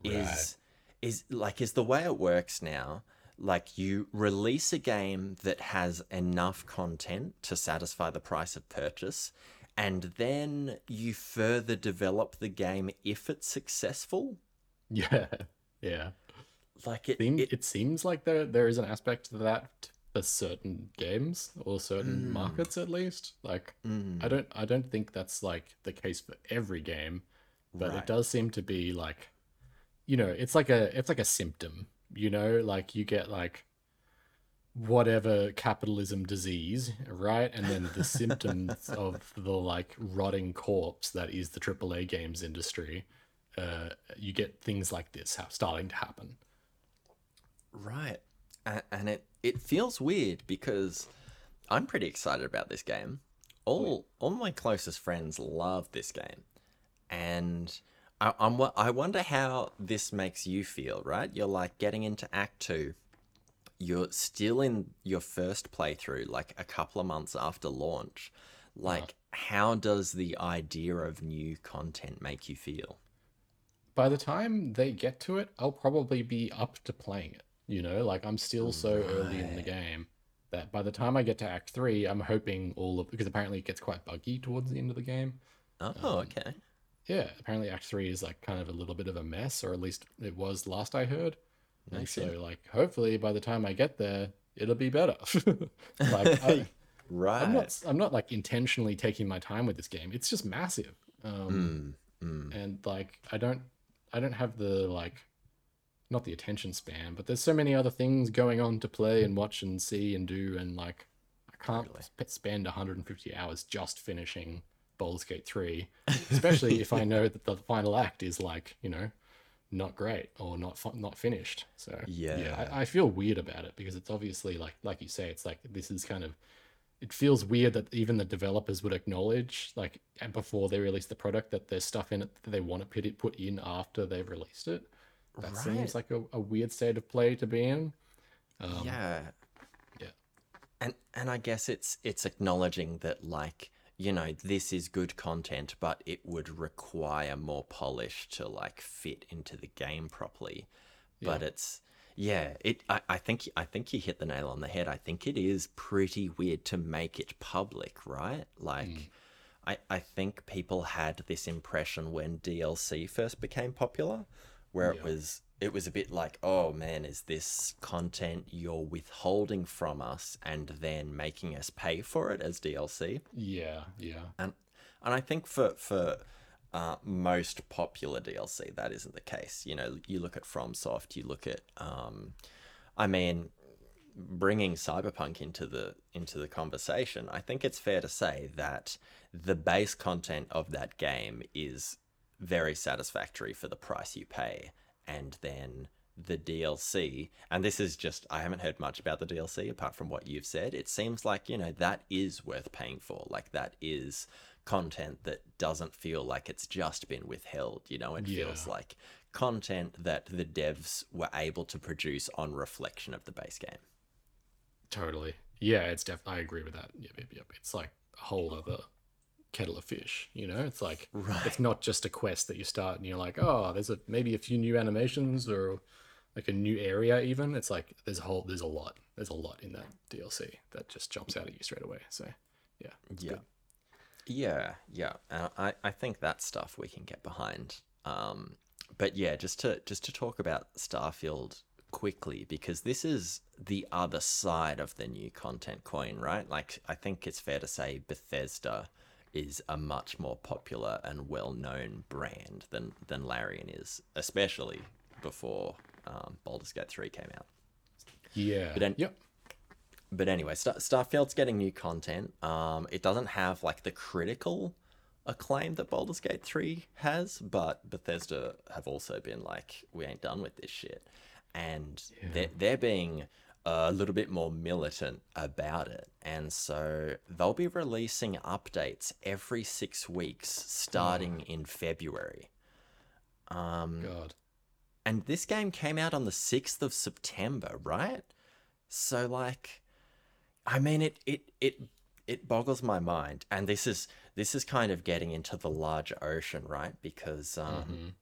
is is like is the way it works now? Like you release a game that has enough content to satisfy the price of purchase, and then you further develop the game if it's successful. Yeah. Yeah. Like it, Seem- it it seems like there there is an aspect to that for certain games or certain markets at least. Like mm, I don't I don't think that's like the case for every game, but Right. it does seem to be like you know, it's like a it's like a symptom, you know, like you get like whatever capitalism disease, right? And then the symptoms of the like rotting corpse that is the AAA games industry. Uh, you get things like this ha- starting to happen. Right. And, it, it feels weird because I'm pretty excited about this game. All all my closest friends love this game. And I, I'm, wo- I wonder how this makes you feel, right? You're like getting into Act 2. You're still in your first playthrough, like a couple of months after launch. Like, how does the idea of new content make you feel? by the time they get to it, I'll probably be up to playing it. You know, like I'm still so early in the game that by the time I get to Act Three, I'm hoping all of because apparently it gets quite buggy towards the end of the game. Oh, okay. Yeah, apparently Act Three is like kind of a little bit of a mess, or at least it was last I heard. And Makes sense. so, like, hopefully by the time I get there, it'll be better. like I, Right. I'm not I'm not like intentionally taking my time with this game. It's just massive. Um, Mm, mm. and like I don't I don't have the like not the attention span, but there's so many other things going on to play and watch and see and do and like I can't Totally. sp- spend 150 hours just finishing Baldur's Gate 3, especially if I know that the final act is like, you know, not great or not fi- not finished. So Yeah. I, I feel weird about it because it's obviously like like you say, it's like this is kind of it feels weird that even the developers would acknowledge like and before they release the product that there's stuff in it that they want to put it put in after they've released it. That Right. seems like a, a weird state of play to be in. Um, yeah. yeah. And and I guess it's it's acknowledging that like, you know, this is good content, but it would require more polish to like fit into the game properly. But it's yeah, it I, I think I think you hit the nail on the head. I think it is pretty weird to make it public, right? Like I, I think people had this impression when DLC first became popular, where it was it was a bit like, oh man, is this content you're withholding from us and then making us pay for it as DLC? Yeah, yeah. And and I think for for uh, most popular DLC, that isn't the case. You know, you look at FromSoft, you look at, um, I mean, bringing Cyberpunk into the into the conversation. I think it's fair to say that the base content of that game is very satisfactory for the price you pay, and then the DLC, and this is just, I haven't heard much about the DLC apart from what you've said. It seems like, you know, that is worth paying for. Like, that is content that doesn't feel like it's just been withheld. You know, it feels like content that the devs were able to produce on reflection of the base game. Totally. Yeah, it's definitely. I agree with that. Yep, yep, yep. It's like a whole other kettle of fish. You know, it's like Right. it's not just a quest that you start and you're like, oh, there's a maybe a few new animations or like a new area. Even it's like there's a whole there's a lot there's a lot in that DLC that just jumps out at you straight away. So yeah, yeah. good. Yeah, yeah. Uh, I, I think that stuff we can get behind. Um, but yeah, just to just to talk about Starfield quickly because this is the other side of the new content coin, right? Like I think it's fair to say Bethesda is a much more popular and well-known brand than than Larian is, especially before um, Baldur's Gate 3 came out. Yeah. But yep. But anyway, Star- Starfield's getting new content. Um, it doesn't have like the critical acclaim that Baldur's Gate 3 has, but Bethesda have also been like, we ain't done with this shit. And they're, they're being a little bit more militant about it. And so they'll be releasing updates every six weeks starting in February. Um, God. and this game came out on the 6th of September, right? So like I mean it it it it boggles my mind and this is this is kind of getting into the larger ocean, right? Because um Mhm.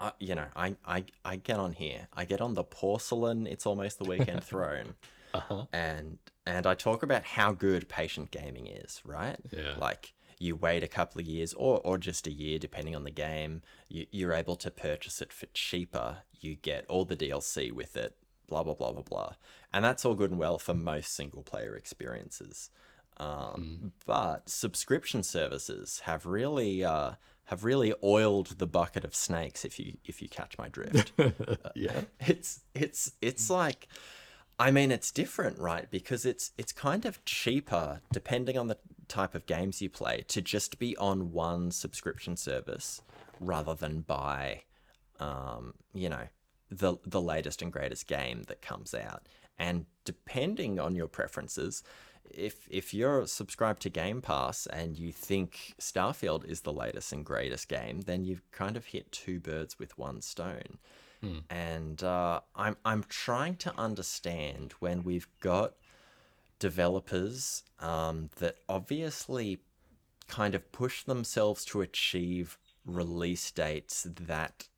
I, you know, I, I I get on here. I get on the porcelain it's almost the weekend throne Uh-huh. and and I talk about how good patient gaming is, right? Yeah. Like you wait a couple of years or, or just a year, depending on the game. You, you're able to purchase it for cheaper. You get all the DLC with it, blah, blah, blah, blah, blah. And that's all good and well for most single player experiences. Um, But subscription services have really uh, have really oiled the bucket of snakes. If you if you catch my drift, yeah. it's it's it's like I mean it's different, right? Because it's it's kind of cheaper depending on the type of games you play to just be on one subscription service rather than buy um, you know, the the latest and greatest game that comes out. And depending on your preferences, if if you're subscribed to Game Pass and you think Starfield is the latest and greatest game, then you've kind of hit two birds with one stone. And uh, I'm I'm trying to understand when we've got developers um, that obviously kind of push themselves to achieve release dates that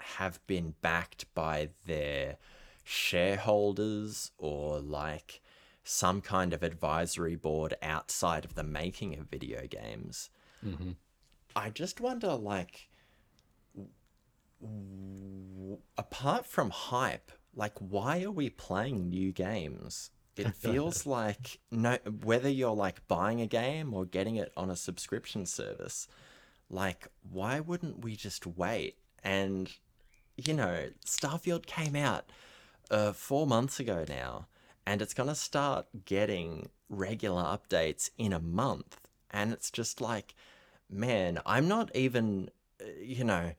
have been backed by their shareholders or like some kind of advisory board outside of the making of video games. Mhm. I just wonder, like, w- apart from hype, like why are we playing new games? It feels like no whether you're like buying a game or getting it on a subscription service, like why wouldn't we just wait? And you know, Starfield came out uh, four months ago now, and it's gonna start getting regular updates in a month, and it's just like, man, I'm not even, uh, you know,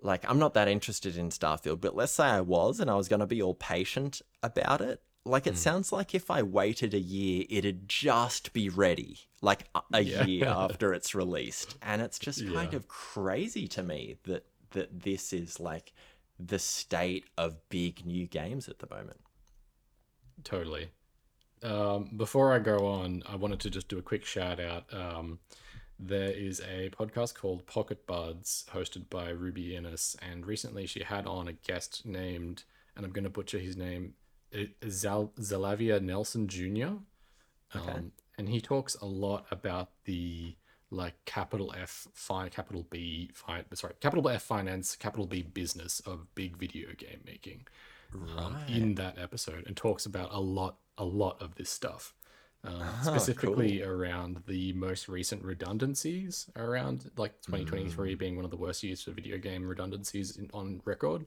like I'm not that interested in Starfield, but let's say I was, and I was gonna be all patient about it. Like it sounds like if I waited a year, it'd just be ready, like a, a Yeah. year after it's released, and it's just kind Yeah. of crazy to me that that this is like the state of big new games at the moment. Totally. Um, before I go on, I wanted to just do a quick shout out. Um, there is a podcast called Pocket Buds, hosted by Ruby Innes, and recently she had on a guest named, and I'm going to butcher his name, Zal- Xalavier Nelson Jr. Um, and he talks a lot about the like capital F, fi- capital B, fi- sorry, capital F finance, capital B business of big video game making um, in that episode and talks about a lot a lot of this stuff um, specifically around the most recent redundancies around like 2023 being one of the worst years for video game redundancies in, on record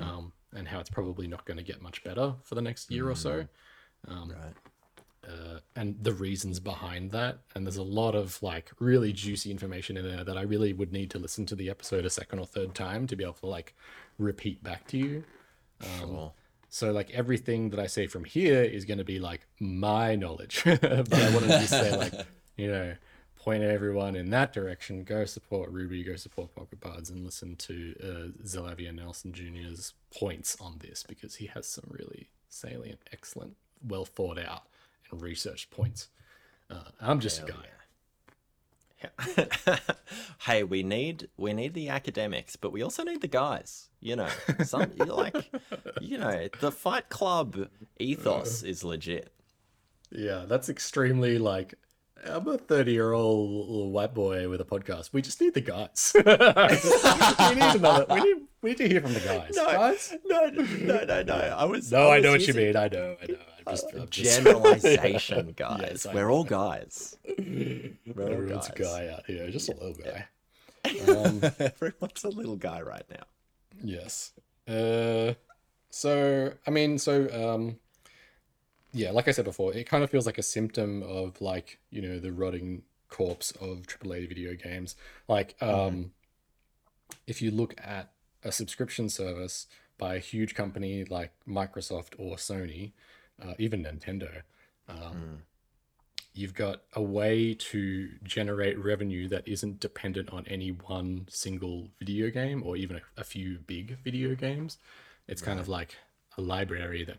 um, and how it's probably not going to get much better for the next year or so Right. uh, and the reasons behind that. And there's a lot of like really juicy information in there that I really would need to listen to the episode a second or third time to be able to like repeat back to you. Sure. So like everything that I say from here is going to be like my knowledge, but I want to just say like you know point everyone in that direction. Go support Ruby, go support Pocket Buds, and listen to uh, Xalavier Nelson Jr.'s points on this because he has some really salient, excellent, well thought out and researched points. Uh, I'm just a guy. hey, we need we need the academics, but we also need the guys. You know, some like, you know, the Fight Club ethos uh. is legit. Yeah, that's extremely like. I'm a 30 year old little white boy with a podcast. We just need the guys. we need another. We need. We need to hear from the guys. guys? no, no, no, no. I was No, I was know what you mean. I know. I know. I'm just, I'm Generalization, guys. Yes, We're all guys. We're all Everyone's a guy out here, just a little guy. Um, Everyone's a little guy right now. yes. Uh, so I mean, so um, yeah, like I said before, it kind of feels like a symptom of like you know the rotting corpse of AAA video games. Like um, if you look at a subscription service by a huge company like Microsoft or Sony, uh, even Nintendo, um, you've got a way to generate revenue that isn't dependent on any one single video game or even a, a few big video games. It's kind of like a library that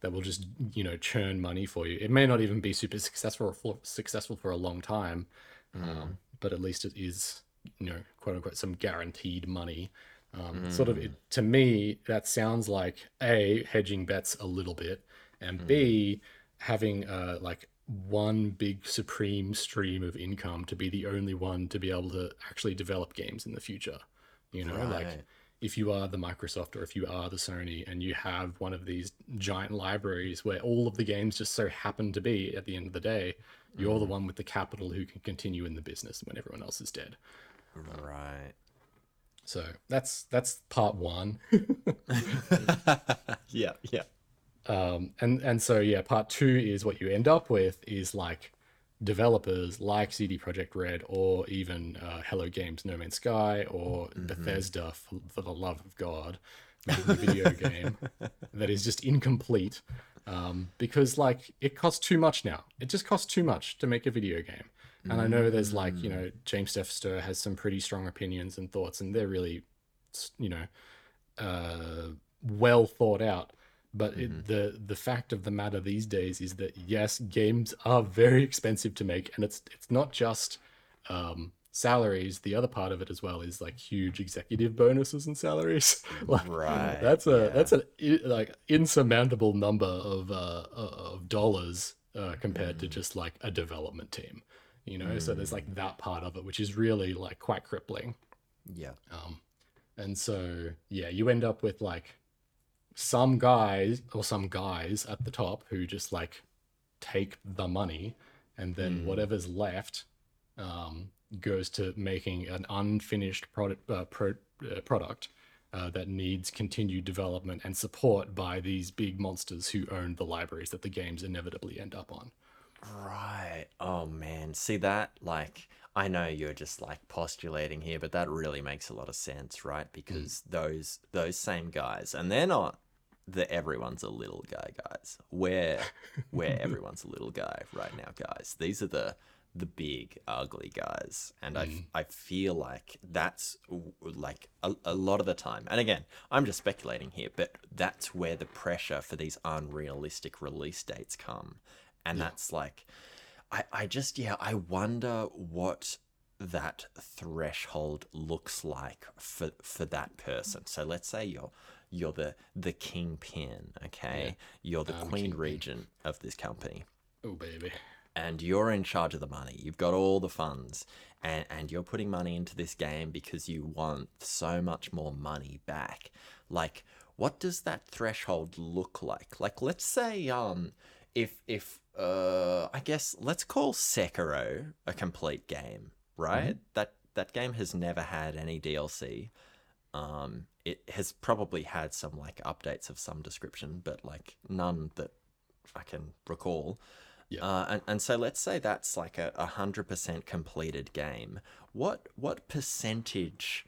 that will just you know churn money for you. It may not even be super successful for successful for a long time, um, but at least it is you know quote unquote some guaranteed money. Um, Sort of it, to me that sounds like a hedging bets a little bit, and b having uh, like one big supreme stream of income to be the only one to be able to actually develop games in the future. You know, like if you are the Microsoft or if you are the Sony and you have one of these giant libraries where all of the games just so happen to be at the end of the day, you're the one with the capital who can continue in the business when everyone else is dead. Right. So that's that's part one. Yeah, yeah. Um, and and so yeah, part two is what you end up with is like developers like CD Projekt Red or even uh, Hello Games No Man's Sky or Bethesda for, for the love of God making a video game that is just incomplete um, because like it costs too much now. It just costs too much to make a video game. And I know there's like you know James Steffster has some pretty strong opinions and thoughts, and they're really you know uh, well thought out. But it, the the fact of the matter these days is that yes, games are very expensive to make, and it's it's not just um, salaries. The other part of it as well is like huge executive bonuses and salaries. like, Right, That's a that's an like insurmountable number of uh, of dollars uh, compared to just like a development team. You know, so there's like that part of it, which is really like quite crippling. Yeah. Um, and so, yeah, you end up with like some guys or some guys at the top who just like take the money and then whatever's left um, goes to making an unfinished product uh, pro- uh, product uh, that needs continued development and support by these big monsters who own the libraries that the games inevitably end up on. Right. Oh man. See that like I know you're just like postulating here, but that really makes a lot of sense, right? Because those those same guys and they're not the everyone's a little guy guys. We're we're everyone's a little guy right now, guys. These are the the big ugly guys and I mm. I feel like that's like a, a lot of the time and again i'm just speculating here but that's where the pressure for these unrealistic release dates come and that's like I, I just yeah i wonder what that threshold looks like for for that person so let's say you're you're the the kingpin okay you're the I'm queen kingpin. regent of this company Oh baby. and you're in charge of the money. You've got all the funds, and and you're putting money into this game because you want so much more money back. Like, what does that threshold look like? Like, let's say, um, if if uh, I guess let's call Sekiro a complete game, right? That that game has never had any DLC. Um, it has probably had some like updates of some description, but like none that I can recall. Yeah. Uh, and, and so let's say that's like a a hundred percent completed game. What what percentage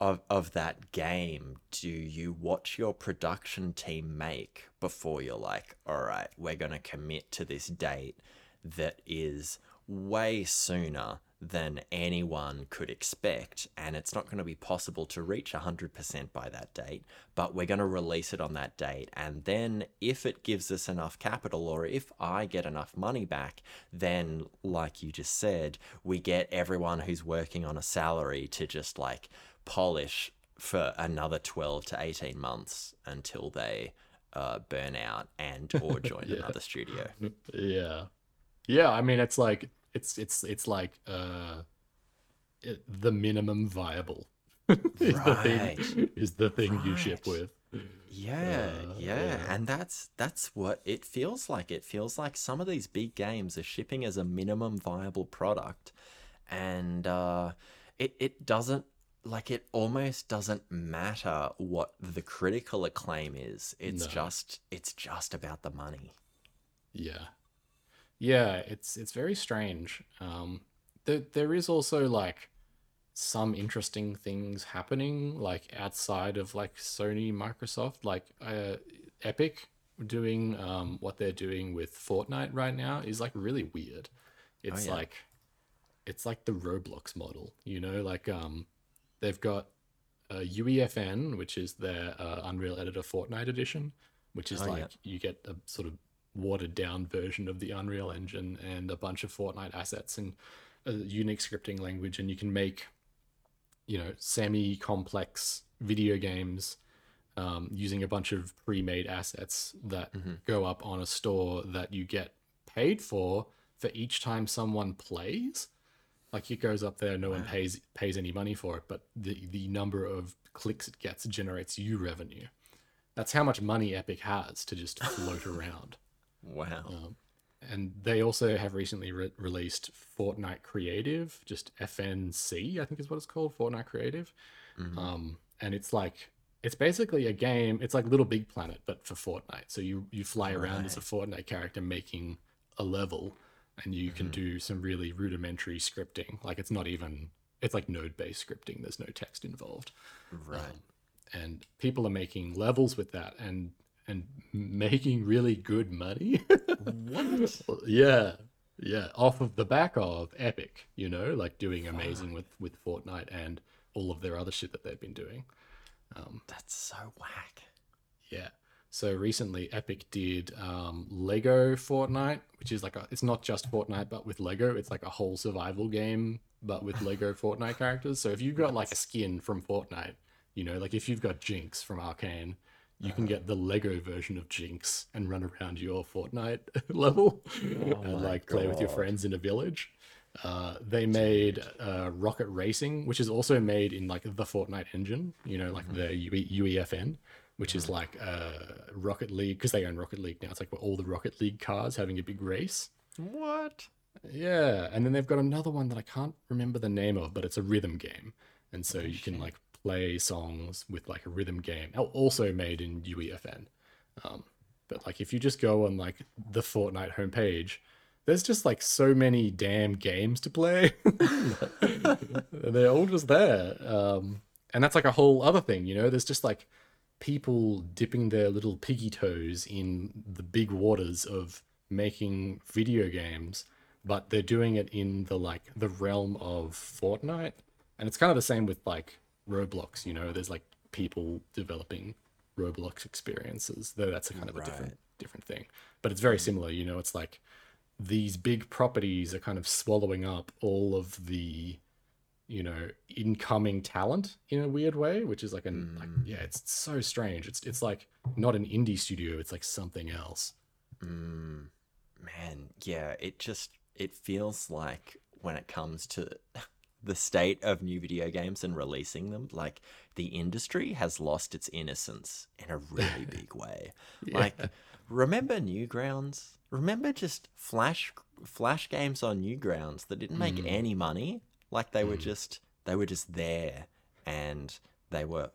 of of that game do you watch your production team make before you're like, all right, we're gonna commit to this date that is way sooner than anyone could expect, and it's not going to be possible to reach 100% by that date, but we're going to release it on that date. And then, if it gives us enough capital, or if I get enough money back, then, like you just said, we get everyone who's working on a salary to just like polish for another 12 to 18 months until they uh, burn out and or join Yeah. another studio. Yeah. Yeah, I mean it's like it's it's it's like uh it, the minimum viable is the thing is the thing you ship with. Yeah, Uh, yeah, yeah. and that's that's what it feels like. It feels like some of these big games are shipping as a minimum viable product, and uh, it it doesn't like it almost doesn't matter what the critical acclaim is. It's No. just it's just about the money. Yeah. Yeah, it's it's very strange. Um there there is also like some interesting things happening like outside of like Sony, Microsoft, like uh Epic doing um what they're doing with Fortnite right now is like really weird. It's yeah. like it's like the Roblox model, you know, like um they've got uh, UEFN, which is their uh, Unreal Editor Fortnite edition, which is Oh, yeah. like you get a sort of watered down version of the Unreal Engine and a bunch of Fortnite assets and a unique scripting language, and you can make, you know, semi complex video games um, using a bunch of pre made assets that Mhm. go up on a store that you get paid for for each time someone plays. Like it goes up there, no one pays pays any money for it, but the the number of clicks it gets generates you revenue. That's how much money Epic has to just float around. Wow. Um, and they also have recently re- released Fortnite Creative, just FNC, I think is what it's called, Fortnite Creative. Mhm. Um, and it's like it's basically a game. It's like Little Big Planet, but for Fortnite. So you you fly around as a Fortnite character making a level, and you can do some really rudimentary scripting. Like it's not even it's like node based scripting. There's no text involved right. um, and people are making levels with that and and making really good money. What? yeah, yeah, off of the back of Epic, you know, like doing amazing with with Fortnite and all of their other shit that they've been doing. Um, That's so whack. yeah. So recently, Epic did um, Lego Fortnite, which is like a, it's not just Fortnite, but with Lego. It's like a whole survival game, but with Lego Fortnite characters. So if you've got like a skin from Fortnite, you know, like if you've got Jinx from Arcane, you can get the Lego version of Jinx and run around your Fortnite level and my like play with your friends in a village. Uh, they made uh, Rocket Racing, which is also made in like the Fortnite engine, you know, like the UE, UEFN. which is like uh, Rocket League because they own Rocket League now. It's like all the Rocket League cars having a big race. What? Yeah, and then they've got another one that I can't remember the name of, but it's a rhythm game, and so you can like play songs with like a rhythm game. Al- Also made in UEFN. Um, but like if you just go on like the Fortnite homepage, there's just like so many damn games to play. They're all just there. Um, and that's like a whole other thing, you know. There's just like people dipping their little piggy toes in the big waters of making video games, but they're doing it in the like the realm of Fortnite. And it's kind of the same with like Roblox, you know. There's like people developing Roblox experiences, though that's a kind of a different different thing. But it's very similar, you know. It's like these big properties are kind of swallowing up all of the you know incoming talent in a weird way which is like an like yeah it's so strange it's it's like not an indie studio it's like something else Mm, man, yeah, it just it feels like when it comes to the state of new video games and releasing them, like the industry has lost its innocence in a really big way. Like remember Newgrounds? Remember just flash flash games on Newgrounds that didn't make mm. any money? Like they were mm. just they were just there and they were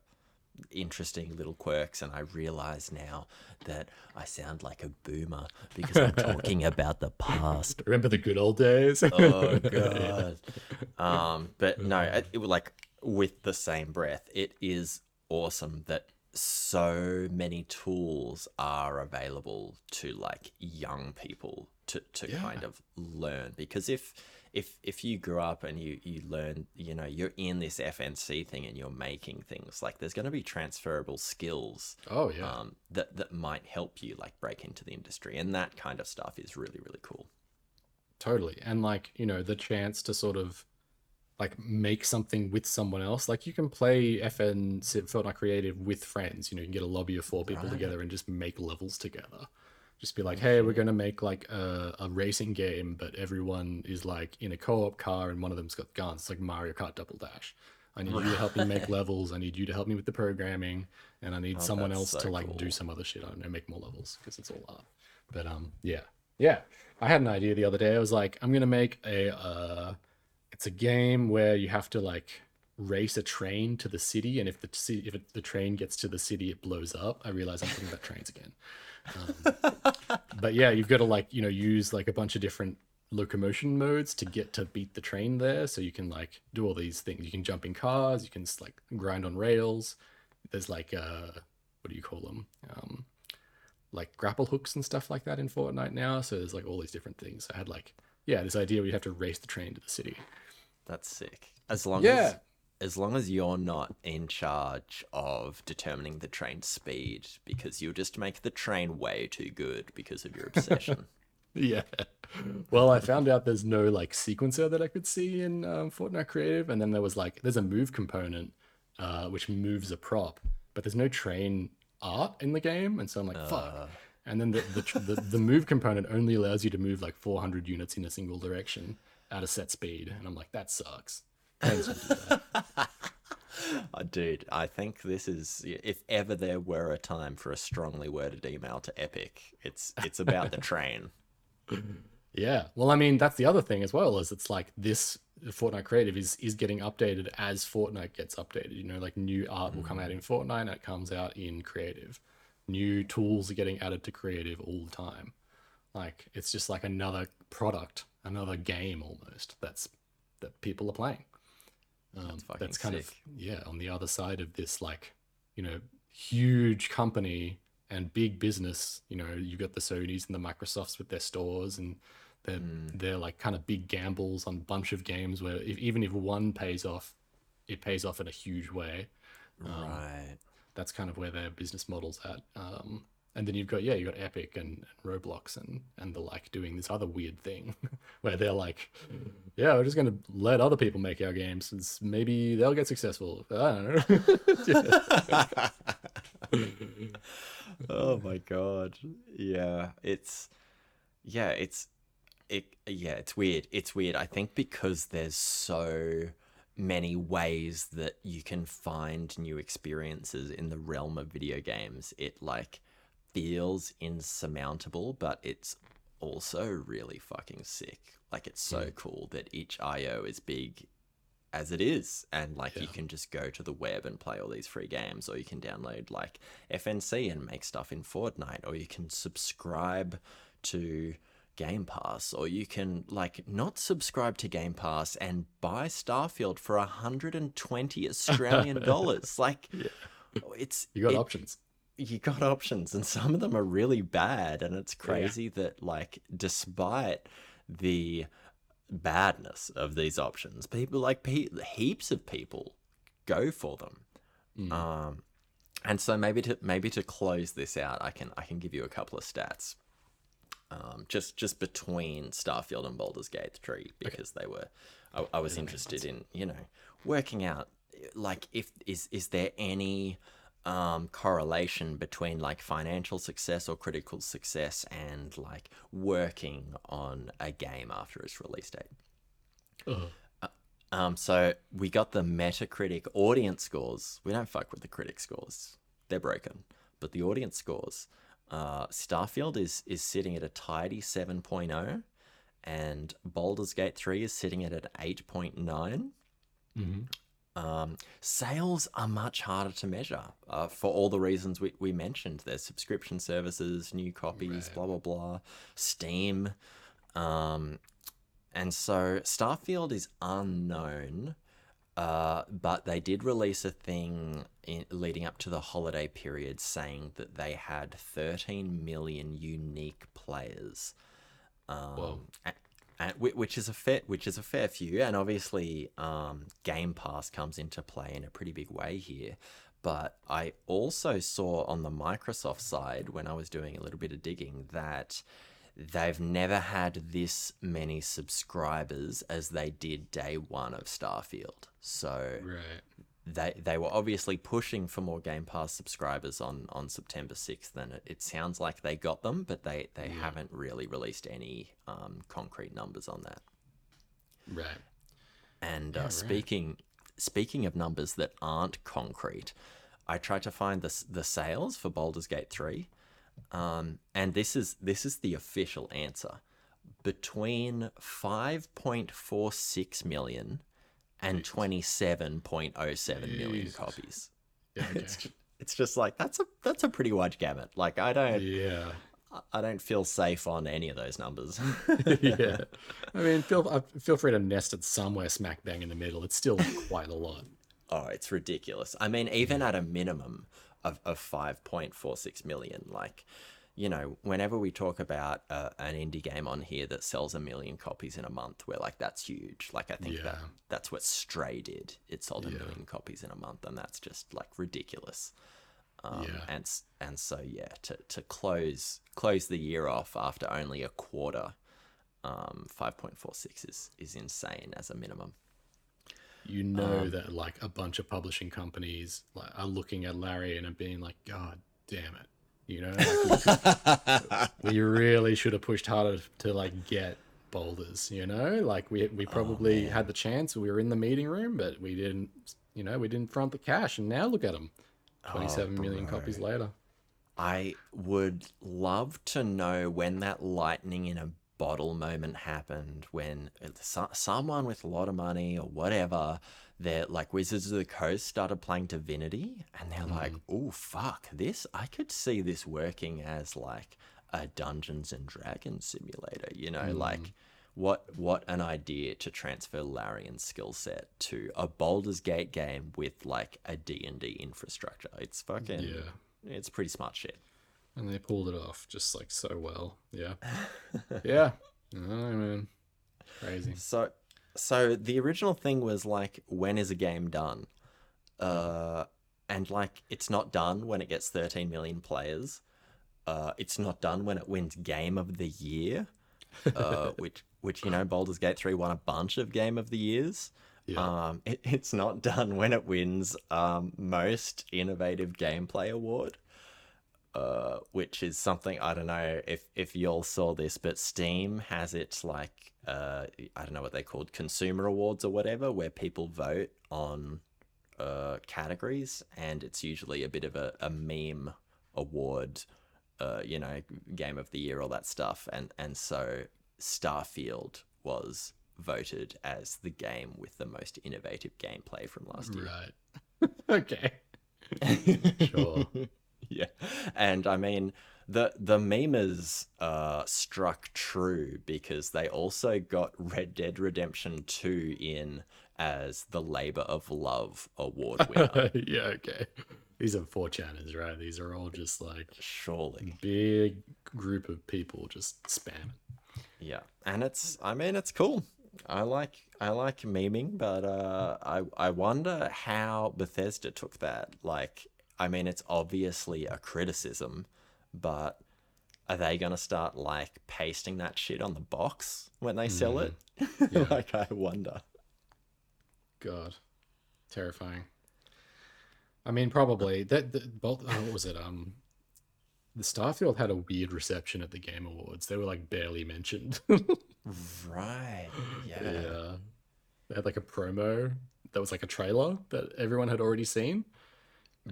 interesting little quirks and I realize now that I sound like a boomer because I'm talking about the past. remember the good old days Oh god. Um but no, it, it was like with the same breath, it is awesome that so many tools are available to like young people to, to kind of learn because if if if you grew up and you you learn you know you're in this FNC thing and you're making things like there's going to be transferable skills oh yeah. um, that that might help you like break into the industry and that kind of stuff is really really cool. Totally. And like you know the chance to sort of like make something with someone else like you can play fn fortnite creative with friends you know you can get a lobby of four people together and just make levels together just be like hey we're going to make like a, a racing game but everyone is like in a co-op car and one of them's got guns. It's like mario kart double dash. I need you to help me make levels. I need you to help me with the programming and i need someone else so to like do some other shit i don't know make more levels because it's all art. But um yeah. Yeah. I had an idea the other day. I was like i'm gonna make a uh it's a game where you have to like race a train to the city and if the if it, the train gets to the city it blows up. I realize i'm thinking about trains again um, but yeah you've got to like you know use like a bunch of different locomotion modes to get to beat the train there so you can like do all these things you can jump in cars you can like grind on rails there's like uh what do you call them um like grapple hooks and stuff like that in Fortnite now. So there's like all these different things. I had like, yeah, this idea where you have to race the train to the city. That's sick. As long Yeah. as as long as you're not in charge of determining the train speed, because you'll just make the train way too good because of your obsession. Yeah. Well, I found out there's no like sequencer that I could see in um, Fortnite Creative, and then there was like there's a move component uh, which moves a prop, but there's no train art in the game, and so I'm like, fuck. And then the the, the the move component only allows you to move like 400 units in a single direction at a set speed, and I'm like, that sucks. Do that. Uh, dude, I think this is if ever there were a time for a strongly worded email to Epic, it's it's about the train. Yeah. Well, I mean, that's the other thing as well, is it's like this Fortnite Creative is is getting updated as Fortnite gets updated. You know, like new art will come out in Fortnite and it comes out in Creative. New tools are getting added to Creative all the time. Like it's just like another product, another game almost that's that people are playing. Um, that's fucking kind of yeah on the other side of this like you know huge company and big business you know you got the sonys and the microsofts with their stores and they're, they're like kind of big gambles on a bunch of games where if, even if one pays off it pays off in a huge way. Right. that's kind of where their business model's at. Um, and then you've got yeah you've got epic and, and roblox and and the like doing this other weird thing where they're like mm. yeah we're just going to let other people make our games since maybe they'll get successful i don't know oh my god. Yeah, it's yeah, it's it yeah, it's weird. It's weird. I think because there's so many ways that you can find new experiences in the realm of video games. It like feels insurmountable, but it's also really fucking sick. Like it's so hmm. cool that itch.io is big as it is and like you can just go to the web and play all these free games or you can download like FNC and make stuff in Fortnite or you can subscribe to Game Pass or you can like not subscribe to Game Pass and buy Starfield for 120 Australian dollars like it's You got it- options. You got options and some of them are really bad and it's crazy that like despite the badness of these options people like pe- heaps of people go for them. Mm. um and so maybe to maybe to close this out i can i can give you a couple of stats um just just between starfield and baldur's gate 3 because they were I, I was interested in you know working out like if is is there any um, correlation between like financial success or critical success and like working on a game after its release date. Ugh. Um, so we got the Metacritic audience scores. We don't fuck with the critic scores; they're broken. But the audience scores, uh, Starfield is is sitting at a tidy 7.0, and Baldur's Gate 3 is sitting at an 8.9. hmm Um, sales are much harder to measure uh, for all the reasons we, we mentioned. There's subscription services, new copies, Right. blah, blah, blah, Steam. Um, and so Starfield is unknown, uh, but they did release a thing in, leading up to the holiday period saying that they had 13 million unique players. Um, Whoa. Which is a fair, which is a fair few, and obviously, um, Game Pass comes into play in a pretty big way here. But I also saw on the Microsoft side when I was doing a little bit of digging that they've never had this many subscribers as they did day one of Starfield. So Right. They they were obviously pushing for more Game Pass subscribers on on September sixth, and it, it sounds like they got them, but they they haven't really released any um, concrete numbers on that. Right. And Yeah, uh, right. speaking speaking of numbers that aren't concrete, I tried to find the the sales for Baldur's Gate three, um, and this is this is the official answer. Between five point four six million and twenty seven point oh seven million Jesus. copies. Yeah. Okay. It's it's just like that's a that's a pretty wide gamut. Like I don't yeah. I don't feel safe on any of those numbers. yeah. I mean, feel uh, feel free to nest it somewhere smack bang in the middle. It's still quite a lot. Oh, it's ridiculous. I mean, even at a minimum of, of 5.46 million, like, you know, whenever we talk about uh, an indie game on here that sells a million copies in a month, we're like, that's huge. Like, I think that that's what Stray did. It sold a Yeah. million copies in a month, and that's just like ridiculous. Um, Yeah. And and so yeah, to, to close close the year off after only a quarter, um, 5.46 is is insane as a minimum. You know that like a bunch of publishing companies like are looking at Larian and are being like, God damn it. You know, like, we, we really should have pushed harder to like get Baldur's, you know? Like we we oh, probably had the chance, we were in the meeting room, but we didn't you know, we didn't front the cash and now look at them. Oh, Twenty-seven million copies later. I would love to know when that lightning in a bottle moment happened, when uh, so- someone with a lot of money or whatever, they're like Wizards of the Coast started playing Divinity, and they're mm-hmm. like, "Oh fuck, this! I could see this working as like a Dungeons and Dragons simulator." You know, mm. like. What what an idea to transfer Larian's skill set to a Baldur's Gate game with like a D&D infrastructure. It's fucking Yeah. it's pretty smart shit. And they pulled it off just like so well. Yeah. yeah. I man. Crazy. So, so the original thing was like, when is a game done? Uh, and like, it's not done when it gets 13 million players. Uh, it's not done when it wins Game of the Year, uh, which which you know, Baldur's Gate 3 won a bunch of Game of the Years. Yeah. Um, it, it's not done when it wins um, most innovative gameplay award. uh, which is something I don't know if if y'all saw this, but Steam has its like uh, I don't know what they called consumer awards or whatever, where people vote on uh, categories, and it's usually a bit of a, a meme award, uh, you know, game of the year, all that stuff, and and so Starfield was voted as the game with the most innovative gameplay from last year. Right. okay. sure. yeah, and I mean the the memers uh, struck true because they also got Red Dead Redemption Two in as the Labor of Love award winner. yeah, okay. These are four channels, right? These are all just like Surely, big group of people just spamming. yeah, and it's I mean it's cool. I like I like memeing, but uh, I I wonder how Bethesda took that. Like, I mean, it's obviously a criticism, but are they gonna start like pasting that shit on the box when they sell it? Yeah. like, I wonder. God, terrifying. I mean, probably that. that both. oh, what was it? Um, the Starfield had a weird reception at the Game Awards. They were like barely mentioned. Right. Yeah. yeah, they had like a promo that was like a trailer that everyone had already seen.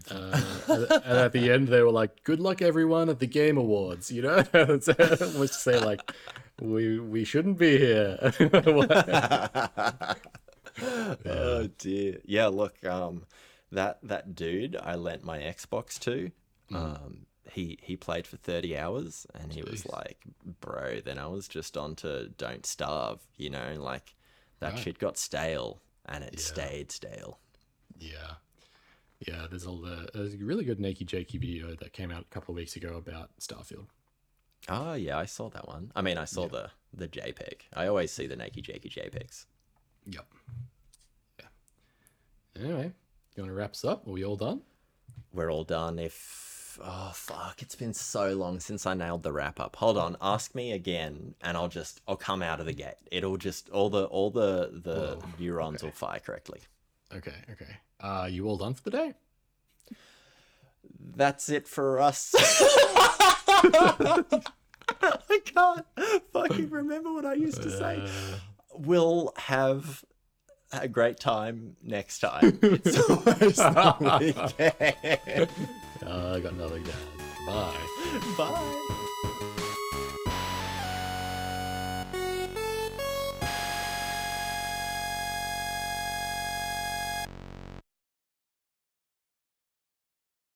Uh, and and at the end, they were like, "Good luck, everyone, at the Game Awards." You know, to say like, "We we shouldn't be here." oh dear. Yeah, look, um that that dude I lent my Xbox to, um he he played for 30 hours and he was like, "Bro, then I was just on to Don't Starve, you know, like that Right. shit got stale and it Yeah. stayed stale." Yeah. Yeah, there's a, there's a really good Nakey Jakey video that came out a couple of weeks ago about Starfield. Oh, yeah, I saw that one. I mean, I saw the the JPEG. I always see the Nakey Jakey JPEGs. Yep. Yeah. Anyway, you want to wrap us up? Are we all done? we're all done if oh fuck it's been so long since i nailed the wrap up hold on ask me again and i'll just i'll come out of the gate it'll just all the all the the Whoa, neurons okay. will fire correctly Okay, okay. Uh, you all done for the day? that's it for us i can't fucking remember what i used to say Uh, we'll have a great time next time it's almost the weekend uh, I got nothing to add. Bye. bye